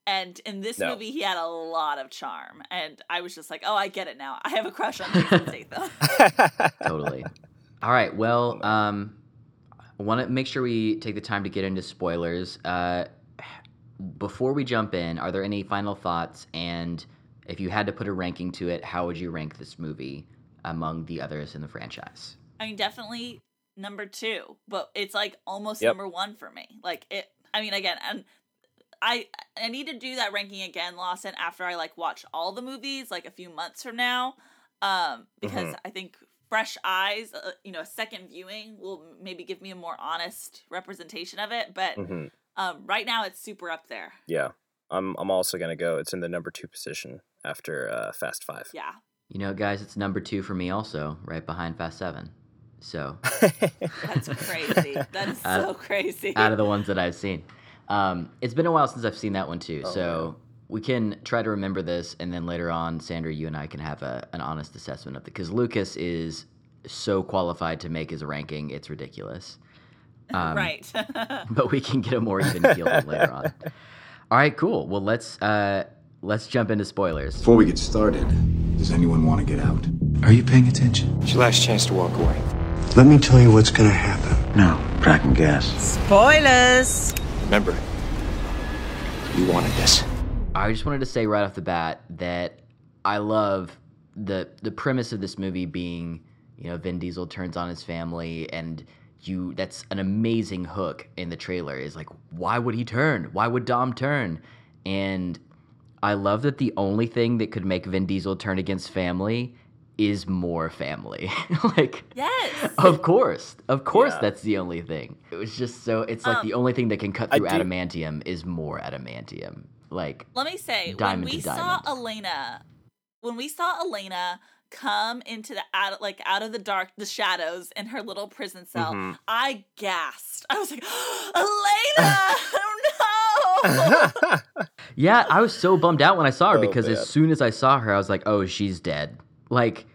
and in this No. movie, he had a lot of charm, and I was just like, "Oh, I get it now. I have a crush on Jason Statham." totally. All right. Well, um, I want to make sure we take the time to get into spoilers. Uh, before we jump in, are there any final thoughts? And if you had to put a ranking to it, how would you rank this movie among the others in the franchise? I mean, definitely number two, but it's like almost Yep. number one for me. Like it. I mean, again, and I I need to do that ranking again, Lawson, after I like watch all the movies, like a few months from now, um, because I think fresh eyes, uh, you know, a second viewing will maybe give me a more honest representation of it. But hmm um, right now, it's super up there. Yeah. I'm I'm also gonna go. It's in the number two position after uh, Fast Five. Yeah, You know, guys, it's number two for me also, right behind Fast Seven. So That's crazy. That is so crazy. out of the ones that I've seen, um, it's been a while since I've seen that one too. Oh, so we can try to remember this, and then later on, Sandra, you and I can have a, an honest assessment of it because Lucas is so qualified to make his ranking, it's ridiculous. Um, right. but we can get a more even feel of it later on. All right, cool. Well, let's uh, let's jump into spoilers. Before we get started, does anyone want to get out? Are you paying attention? It's your last chance to walk away. Let me tell you what's gonna happen. No, but I can guess. Spoilers. Remember, you wanted this. I just wanted to say right off the bat that I love the the premise of this movie being, you know, Vin Diesel turns on his family and you that's an amazing hook in the trailer is like why would he turn? Why would Dom turn? And I love that the only thing that could make Vin Diesel turn against family is more family. like yes. of course. Of course Yeah. that's the only thing. It was just so it's like Um, the only thing that can cut through adamantium is more adamantium. Like Let me say, Diamond when we saw diamond. Elena, when we saw Elena come into the out like out of the dark, the shadows in her little prison cell, Mhm. I gasped. I was like, Elena, oh no! Yeah, I was so bummed out when I saw her Oh, because man. as soon as I saw her, I was like, "Oh, she's dead." Like,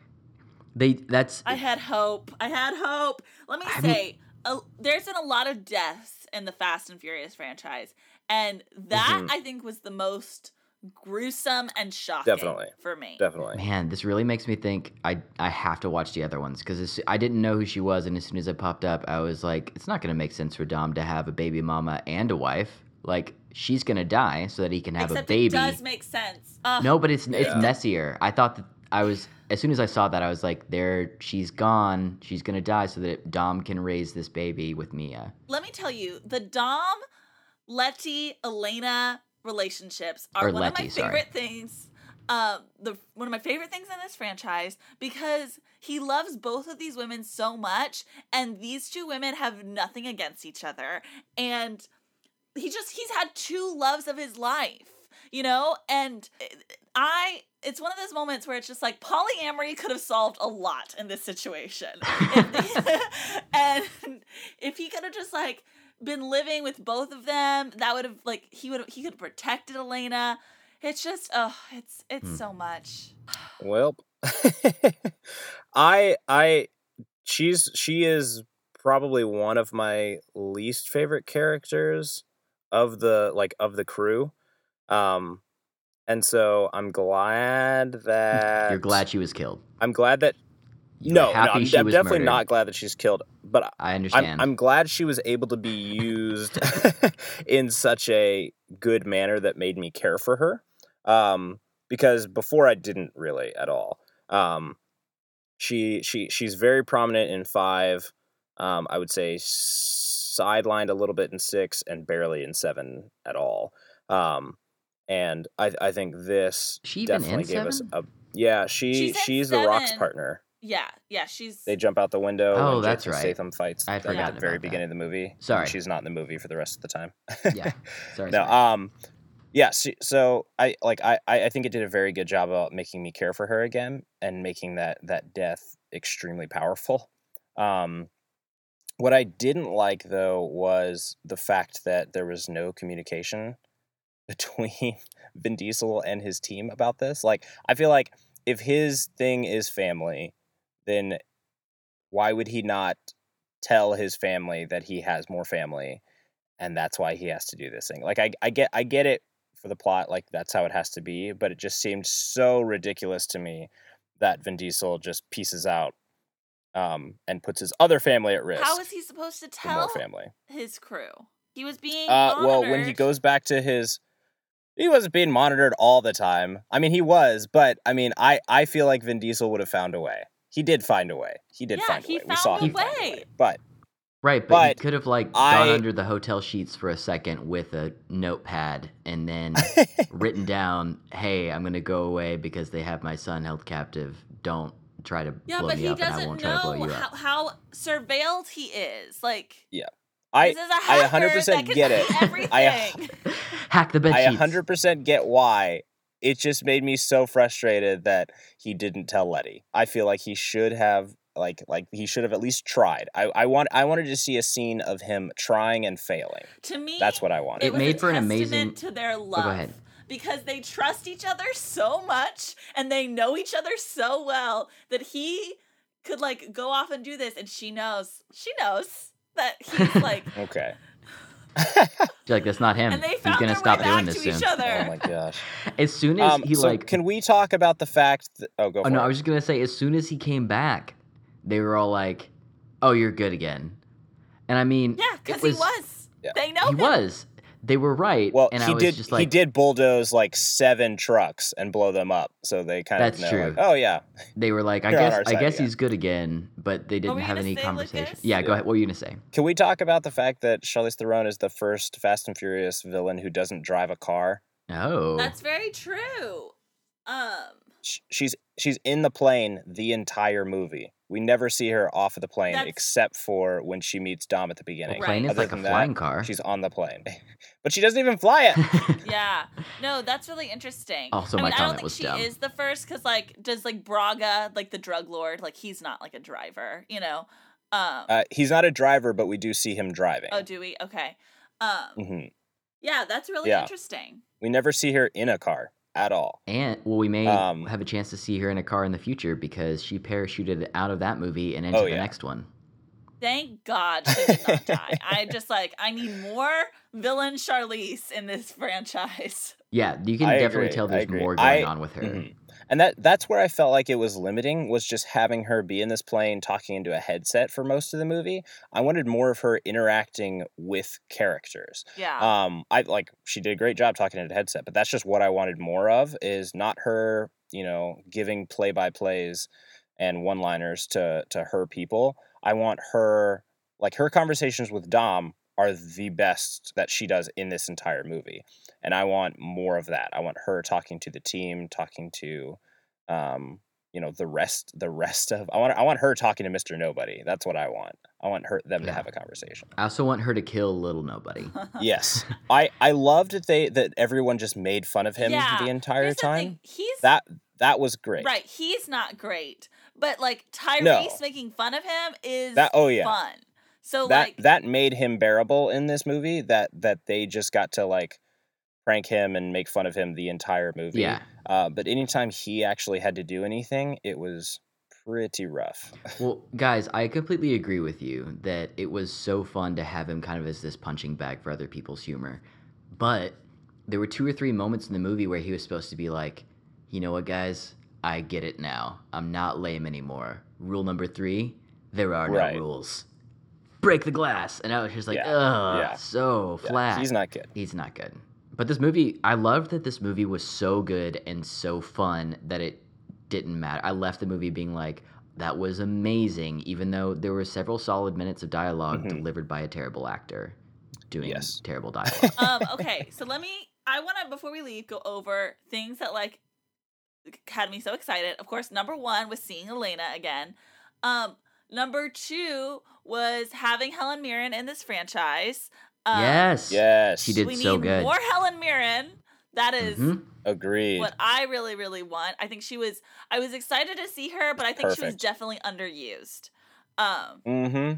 they that's I had hope. I had hope. Let me I mean- say, uh, there's been a lot of deaths in the Fast and Furious franchise, and that Mhm. I think was the most gruesome and shocking Definitely. for me. Definitely. man. This really makes me think I I have to watch the other ones because I didn't know who she was, and as soon as it popped up, I was like, "It's not going to make sense for Dom to have a baby mama and a wife. Like, she's going to die so that he can have Except a baby." it does make sense. Ugh. no, but it's it's Yeah. messier. I thought that I was as soon as I saw that, I was like, "There, she's gone. She's to die so that Dom can raise this baby with Mia." let me tell you, the Dom, Letty, Elena relationships are Or one of Letty, my sorry. favorite things. Um, the one of my favorite things in this franchise because he loves both of these women so much, and these two women have nothing against each other, and he just he's had two loves of his life, you know, and I. It's one of those moments where it's just like polyamory could have solved a lot in this situation. and if he could have just like been living with both of them, that would have like he would have he could have protected Elena. It's just oh, it's it's Hmm. so much. Well, I I she's she is probably one of my least favorite characters of the like of the crew. Um and so I'm glad that You're glad she was killed. I'm glad that You're no, no, I'm, I'm definitely murdered. not glad that she's killed, but I I'm, understand. I'm glad she was able to be used in such a good manner that made me care for her. Um, because before I didn't really at all. Um, she she she's very prominent in five. Um, I would say sidelined a little bit in six and barely in seven at all. Um, and I I think this She definitely in gave us a yeah. She She's she's, in the Rock's partner. Yeah, yeah, she's They jump out the window. Oh, when that's Jason right. Statham fights. I had at the very about that. beginning of the movie. Sorry. she's not in the movie for the rest of the time. yeah. Sorry. no, sorry. um, yeah. she- So I like I I I think it did a very good job about making me care for her again and making that that death extremely powerful. Um, what I didn't like though was the fact that there was no communication between Vin Diesel and his team about this. Like, I feel like if his thing is family, then why would he not tell his family that he has more family and that's why he has to do this thing? Like I I get I get it for the plot, like that's how it has to be, but it just seemed so ridiculous to me that Vin Diesel just pieces out um and puts his other family at risk how is he supposed to tell family. his crew? He was being Uh, well, when he goes back to his, he wasn't being monitored all the time. I mean, he was, but I mean, I I feel like Vin Diesel would have found a way. He did find a way. He did Yeah, find a he way. we saw found a him find a way. way. But Right, but, he could have like gone I- under the hotel sheets for a second with a notepad and then written down, "Hey, I'm gonna go away because they have my son held captive. Don't try to yeah, blow but me he up, and I doesn't won't try to blow know you how, up." how surveilled he is. Like I this is a I hacker 100% that can get it. I Hack the bed I sheets. 100% get why it just made me so frustrated that he didn't tell Letty. I feel like he should have like like he should have at least tried. I, I want I wanted to see a scene of him trying and failing. To me, That's what I wanted. it It made for an testament amazing- to their Oh, love go ahead. because they trust each other so much and they know each other so well that he could like go off and do this and she knows she knows that he's like Okay. She's like, that's not him. and they He's gonna their stop way doing this to soon. each other Oh my gosh. As soon as Um, he so like, can we talk about the fact that oh go oh for no, it. I was just gonna say, as soon as he came back, they were all like, "Oh, you're good again," and I mean, yeah because he was Yeah. they know he him. was. They were right. Well, and he I was did. just he did bulldoze like seven trucks and blow them up, so they kind That's of know. true. Like, oh yeah, They were like, I guess, I side guess again. he's good again, but they didn't have any conversation. Lucas? Yeah, go ahead. What were you gonna say? Can we talk about the fact that Charlize Theron is the first Fast and Furious villain who doesn't drive a car? Oh, that's very true um Sh- She's she's in the plane the entire movie. We never see her off of the plane That's- except for when she meets Dom at the beginning. a plane is Other like a than that, flying car. She's on the plane, but she doesn't even fly it. yeah no that's really interesting Also, I my mean, I don't comment think was she dumb. is the first because like does like braga like the drug lord like he's not like a driver you know um Uh, he's not a driver, but we do see him driving. oh do we okay um hmm yeah that's really Yeah. interesting We never see her in a car at all. And well, we may Um, have a chance to see her in a car in the future because she parachuted out of that movie and into Oh, the next one. thank god she did not die i just like i need more villain charlize in this franchise Yeah, you can I definitely agree, tell there's more going I- on with her. Mhm. And that that's where I felt like it was limiting was just having her be in this plane talking into a headset for most of the movie. I wanted more of her interacting with characters. yeah Um I like she did a great job talking into a headset, but that's just what I wanted more of is not her, you know, giving play-by-plays and one-liners to to her people. I want her like her conversations with Dom are the best that she does in this entire movie and I want more of that. I want her talking to the team, talking to, um, you know, the rest, the rest of. I want, I want her talking to Mister Nobody. That's what I want. I want her, them to have a conversation. I also want her to kill Little Nobody. yes, I, I loved that they that everyone just made fun of him Yeah, the entire Here's time. thing, he's That that was great. right he's not great but like tyrese No. making fun of him is That- oh, yeah. fun so that like that made him bearable in this movie. That that they just got to like prank him and make fun of him the entire movie. Yeah. Uh, but anytime he actually had to do anything, it was pretty rough. Well, guys, I completely agree with you that it was so fun to have him kind of as this punching bag for other people's humor. But there were two or three moments in the movie where he was supposed to be like, you know what, guys? I get it now. I'm not lame anymore. Rule number three there are no Right. rules. Break the glass. And I was just like, Yeah, ugh, yeah. so Yeah, flat. he's not good. He's not good. But this movie, I loved that this movie was so good and so fun that it didn't matter. I left the movie being like, that was amazing, even though there were several solid minutes of dialog Mhm. delivered by a terrible actor doing Yes. terrible dialogue. um okay so let me i want to before we leave go over things that like had me so excited of course number one was seeing elena again um number two was having helen mirren in this franchise um, yes. Yes. She did we so need good. more helen mirren that is Mhm. Agreed. what i really really want i think she was i was excited to see her but i think she was definitely underused um Mm-hmm.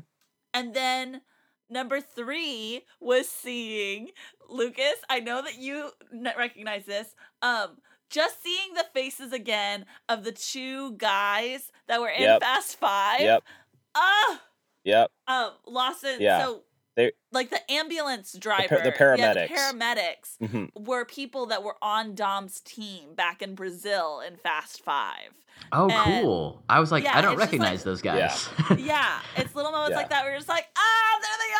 and then number three was seeing Lucas. I know that you recognize this. Um, just seeing the faces again of the two guys that were in Yep. Fast Five. Yep. Ah, Yep. um, Lawson. Yeah. So They. like the ambulance driver, the yeah, paramedics. the paramedics mhm. were people that were on Dom's team back in Brazil in Fast Five. Oh, and- cool. I was like, yeah, I don't recognize like- those guys. Yeah, it's little moments Yeah. like that where you're just like, ah, there they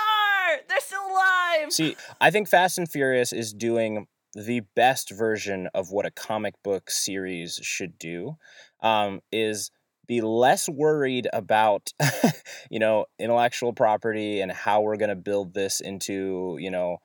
are. They're still alive. See, I think Fast and Furious is doing the best version of what a comic book series should do. Um, is be less worried about, you know, intellectual property and how we're going to build this into, you know,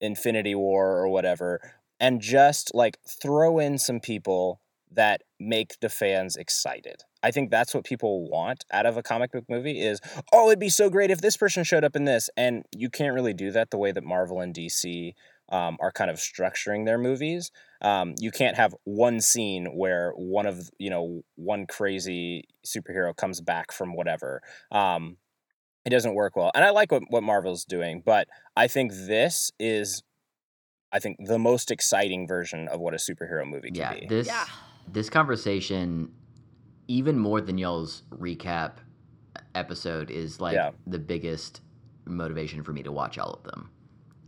Infinity War or whatever, and just like throw in some people that make the fans excited. I think that's what people want out of a comic book movie is, oh, it'd be so great if this person showed up in this. And you can't really do that the way that Marvel and DC um, are kind of structuring their movies. Um, you can't have one scene where one of you know one crazy superhero comes back from whatever. Um, it doesn't work well, and I like what what Marvel's doing, but I think this is, I think the most exciting version of what a superhero movie can Yeah, be. this Yeah. this conversation, even more than y'all's recap episode, is like Yeah. the biggest motivation for me to watch all of them.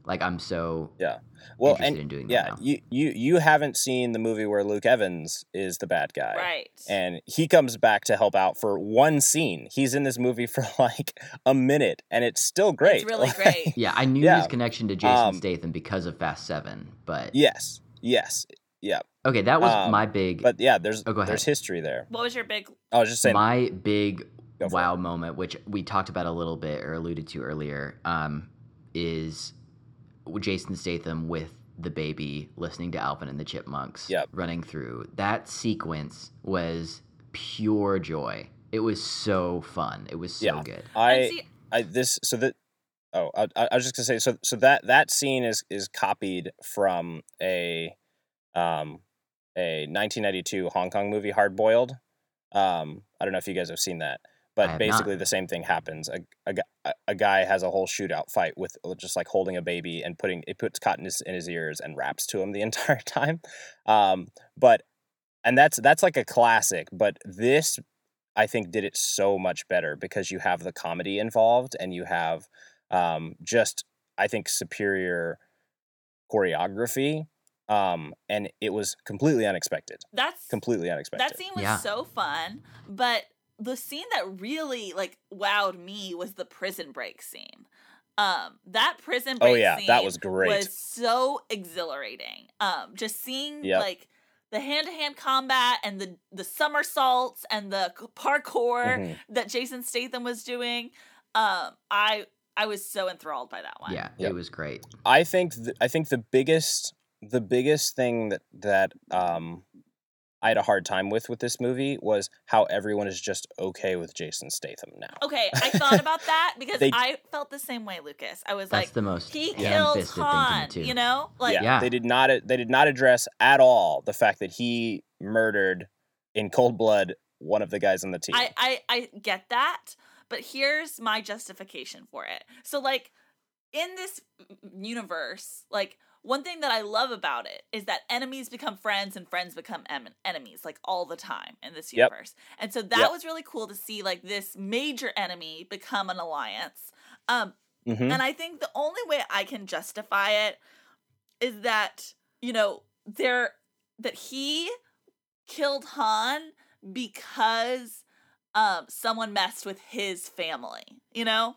Like I'm so Yeah. Well, interested and in doing yeah, now. you you you haven't seen the movie where Luke Evans is the bad guy, Right. And he comes back to help out for one scene. He's in this movie for like a minute, and it's still great. It's really great. yeah, I knew Yeah. his connection to Jason Um, Statham because of Fast Seven, but yes, yes, yeah. okay, that was Um, my big. But yeah, there's Oh, go there's history there. What was your big I was just saying. my big Go for wow moment, which we talked about a little bit or alluded to earlier, um, is Jason Statham with the baby listening to Alvin and the Chipmunks Yep. running through. That sequence was pure joy. It was so fun. It was so Yeah. good. I see, I this so that oh I, I I was just gonna say so so that that scene is is copied from a um a 1992 Hong Kong movie Hard Boiled. Um, I don't know if you guys have seen that, I but basically not. the same thing happens. A, a, a- a guy has a whole shootout fight with uh, just like holding a baby and putting it puts cotton in his, in his ears and raps to him the entire time. Um, but and that's that's like a classic. But this I think did it so much better because you have the comedy involved and you have um, just I think superior choreography. Um, and it was completely unexpected. that's Completely unexpected. that scene was Yeah. so fun, but the scene that really like wowed me was the prison break scene. Um, that prison break Oh, yeah, that was great. Was so exhilarating. Um, just seeing Yep. like the hand to hand combat and the the somersaults and the c- parkour Mhm. that Jason Statham was doing. Um, I I was so enthralled by that one. Yeah, Yep. it was great. I think th- I think the biggest the biggest thing that that um I had a hard time with with this movie was how everyone is just okay with Jason Statham now. Okay, I thought about that because They- I felt the same way, Lucas. I was That's like, the most he yeah, killed Han, too. you know, like yeah, Yeah. they did not they did not address at all the fact that he murdered in cold blood one of the guys on the team. I, I I get that, but here's my justification for it. So like in this universe, like one thing that I love about it is that enemies become friends and friends become em- enemies like all the time in this Yep. universe. And so that Yep. was really cool to see like this major enemy become an alliance. Um Mhm. and I think the only way I can justify it is that, you know, there that he killed Han because um someone messed with his family, you know?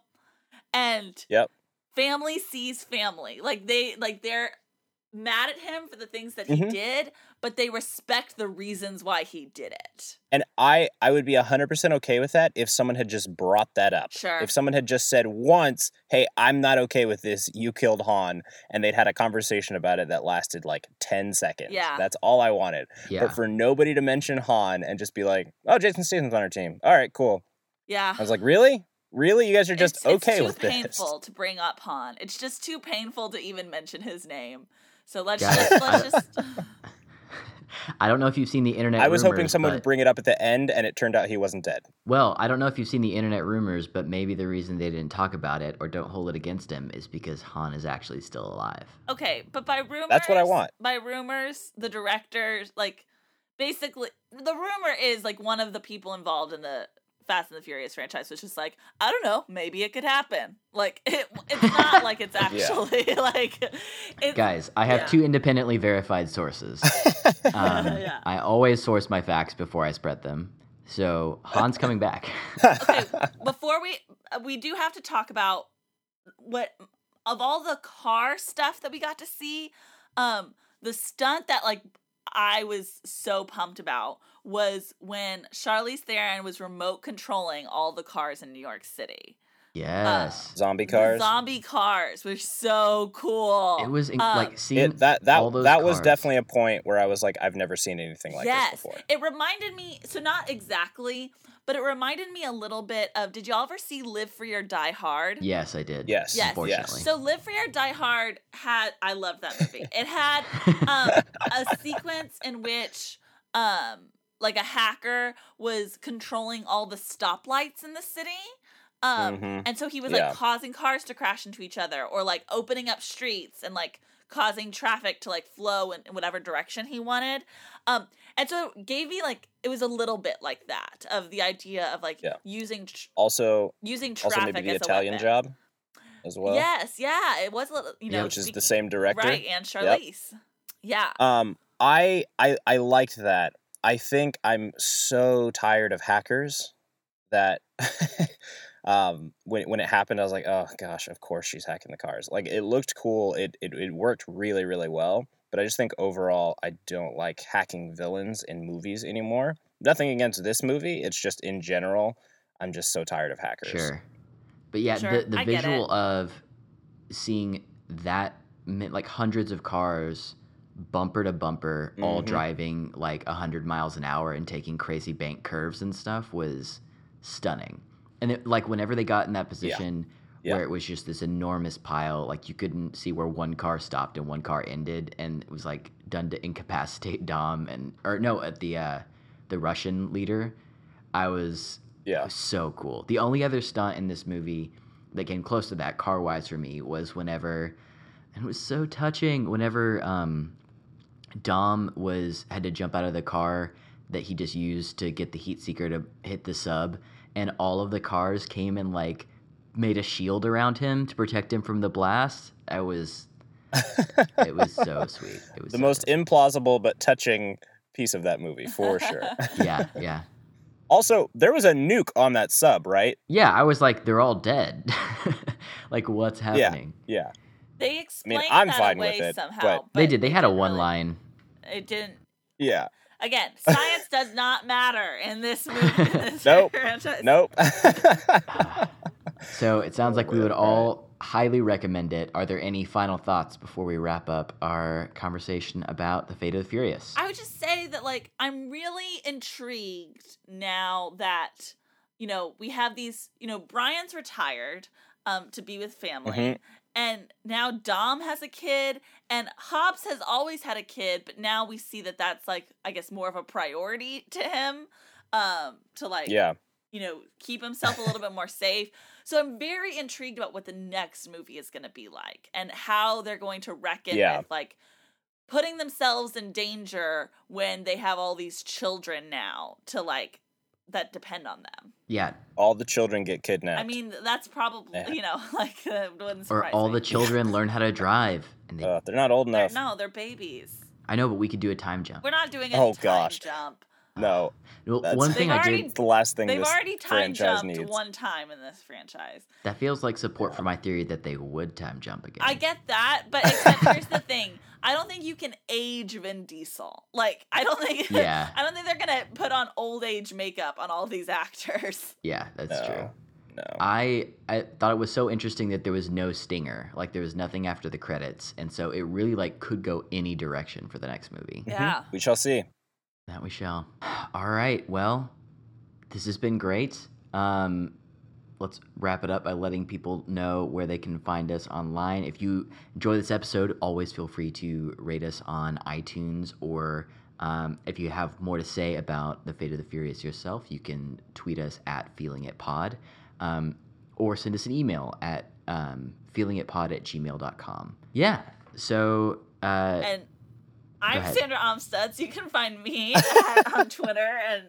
And Yep. family sees family. Like they like they're mad at him for the things that he Mhm. did, but they respect the reasons why he did it. And I I would be 100% okay with that if someone had just brought that up. Sure. If someone had just said once, "Hey, I'm not okay with this. You killed Han." And they'd had a conversation about it that lasted like 10 seconds. Yeah. That's all I wanted. Yeah. But for nobody to mention Han and just be like, "Oh, Jason Statham's on our team." All right, cool. Yeah. I was like, "Really? Really? You guys are just it's, okay it's too with this?" painful to bring up Han. It's just too painful to even mention his name. So let's Guys, just let's I- just I don't know if you've seen the internet. I was hoping someone but- would bring it up at the end and it turned out he wasn't dead. Well, I don't know if you've seen the internet rumors, but maybe the reason they didn't talk about it or don't hold it against him is because Han is actually still alive. Okay, but by rumors That's what I want. By rumors, the directors like basically the rumor is like one of the people involved in the Fast and the Furious franchise was just like, I don't know, maybe it could happen. Like it, it's not like it's actually like it's, Guys, I have yeah. two independently verified sources. Um, Yeah. I always source my facts before I spread them. So Han's coming back. okay, before we uh, we do have to talk about what of all the car stuff that we got to see, um, the stunt that like I was so pumped about was when Charlize Theron was remote controlling all the cars in New York City. yes. Zombie cars. zombie cars were so cool. it was in, Um, like seeing It, that that all those that was definitely a point where I was like, I've never seen anything like yes, this before. it reminded me. So not exactly, but it reminded me a little bit of. Did y'all ever see Live Free or Die Hard? Yes, I did. Yes. Yes. Unfortunately. So Live Free or Die Hard had I loved that movie. It had um, a sequence in which um like a hacker was controlling all the stoplights in the city. Um Mhm. and so he was Yeah. like causing cars to crash into each other or like opening up streets and like causing traffic to like flow in, in whatever direction he wanted. Um and so it gave me like it was a little bit like that of the idea of like Yeah. using tr- Also, using also maybe the as Italian weapon. job as well. Yes, yeah, it was a little, you know, Yeah, which is the same director. right? And Yep. Charlize, yeah, Um, I I I liked that. I think I'm so tired of hackers that um when when it happened I was like, "Oh gosh, of course she's hacking the cars." Like it looked cool. It it it worked really really well, but I just think overall I don't like hacking villains in movies anymore. Nothing against this movie, it's just in general I'm just so tired of hackers. Sure. But yeah, Sure, the, the I visual of seeing that mi- like hundreds of cars bumper to bumper all Mhm. driving like 100 miles an hour and taking crazy bank curves and stuff was stunning. And it, like whenever they got in that position Yeah. where it was just this enormous pile like you couldn't see where one car stopped and one car ended and it was like done to incapacitate Dom and or no at the uh the Russian leader I was Yeah. was so cool. The only other stunt in this movie that came close to that car wise for me was whenever and it was so touching whenever um Dom was had to jump out of the car that he just used to get the heat seeker to hit the sub and all of the cars came and like made a shield around him to protect him from the blast. I was it was so sweet. It was The so most implausible but touching piece of that movie for sure. Yeah, yeah. also, there was a nuke on that sub, right? Yeah, I was like they're all dead. like what's happening? Yeah. They explained I'm that fine away with it, somehow. but- They did. They had a one really- line It didn't. Yeah. Again, science does not matter in this movie. in this Nope. franchise. Nope. So it sounds like we would all highly recommend it. Are there any final thoughts before we wrap up our conversation about the Fate of the Furious? I would just say that like I'm really intrigued now that you know we have these you know Brian's retired um to be with family Mhm. And now Dom has a kid and Hobbs has always had a kid but now we see that that's like I guess more of a priority to him um to like yeah. you know, keep himself a little bit more safe. So I'm very intrigued about what the next movie is going to be like and how they're going to reckon Yeah. with like putting themselves in danger when they have all these children now to like that depend on them. Yeah, All the children get kidnapped. I mean, that's probably, Yeah. you know, like uh, wouldn't or all me. the children learn how to drive. And they, uh, they're not old They're- enough. no, they're babies. I know, but we could do a time jump. We're not doing a Oh, time gosh. jump. No. Well, one thing They've I already- did the last thing They've this already time jumped needs. one time in this franchise. that feels like support for my theory that they would time jump again. I get that, but except here's the thing. I don't think you can age Vin Diesel. Like, I don't think Yeah. I don't think they're gonna put on old age makeup on all these actors. Yeah, that's No. true. No. I I thought it was so interesting that there was no stinger, like there was nothing after the credits, and so it really like could go any direction for the next movie. Yeah. We shall see. That we shall. All right. Well, this has been great. Um, let's wrap it up by letting people know where they can find us online. If you enjoy this episode, always feel free to rate us on iTunes or. Um, if you have more to say about the Fate of the Furious yourself, you can tweet us at Feeling It Pod, um, or send us an email at um, feelingitpod at gmail.com. Yeah. So uh, And I'm. Sandra Amstutz. You can find me on Twitter and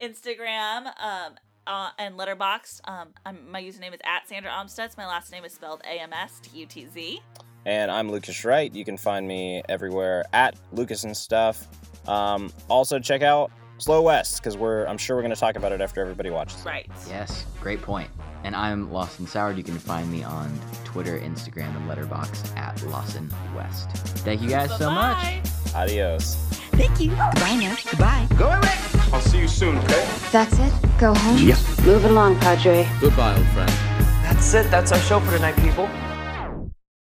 Instagram um, uh, and Letterboxd. Um, I'm, my username is at Sandra Amstutz. My last name is spelled A M S T U T Z. And I'm Lucas Wright. You can find me everywhere at Lucas and stuff. Um, also check out Slow West because we're I'm sure we're going to talk about it after everybody watches. Right. Yes, great point. And I'm Lawson Soured. You can find me on Twitter, Instagram, and Letterboxd at Lawson West. Thank you guys so much. Adios. Thank you. Goodbye now. Goodbye. Go away. I'll see you soon, okay? That's it? Go home? Move it along, Padre. Goodbye, old friend. That's it. That's our show for tonight, people.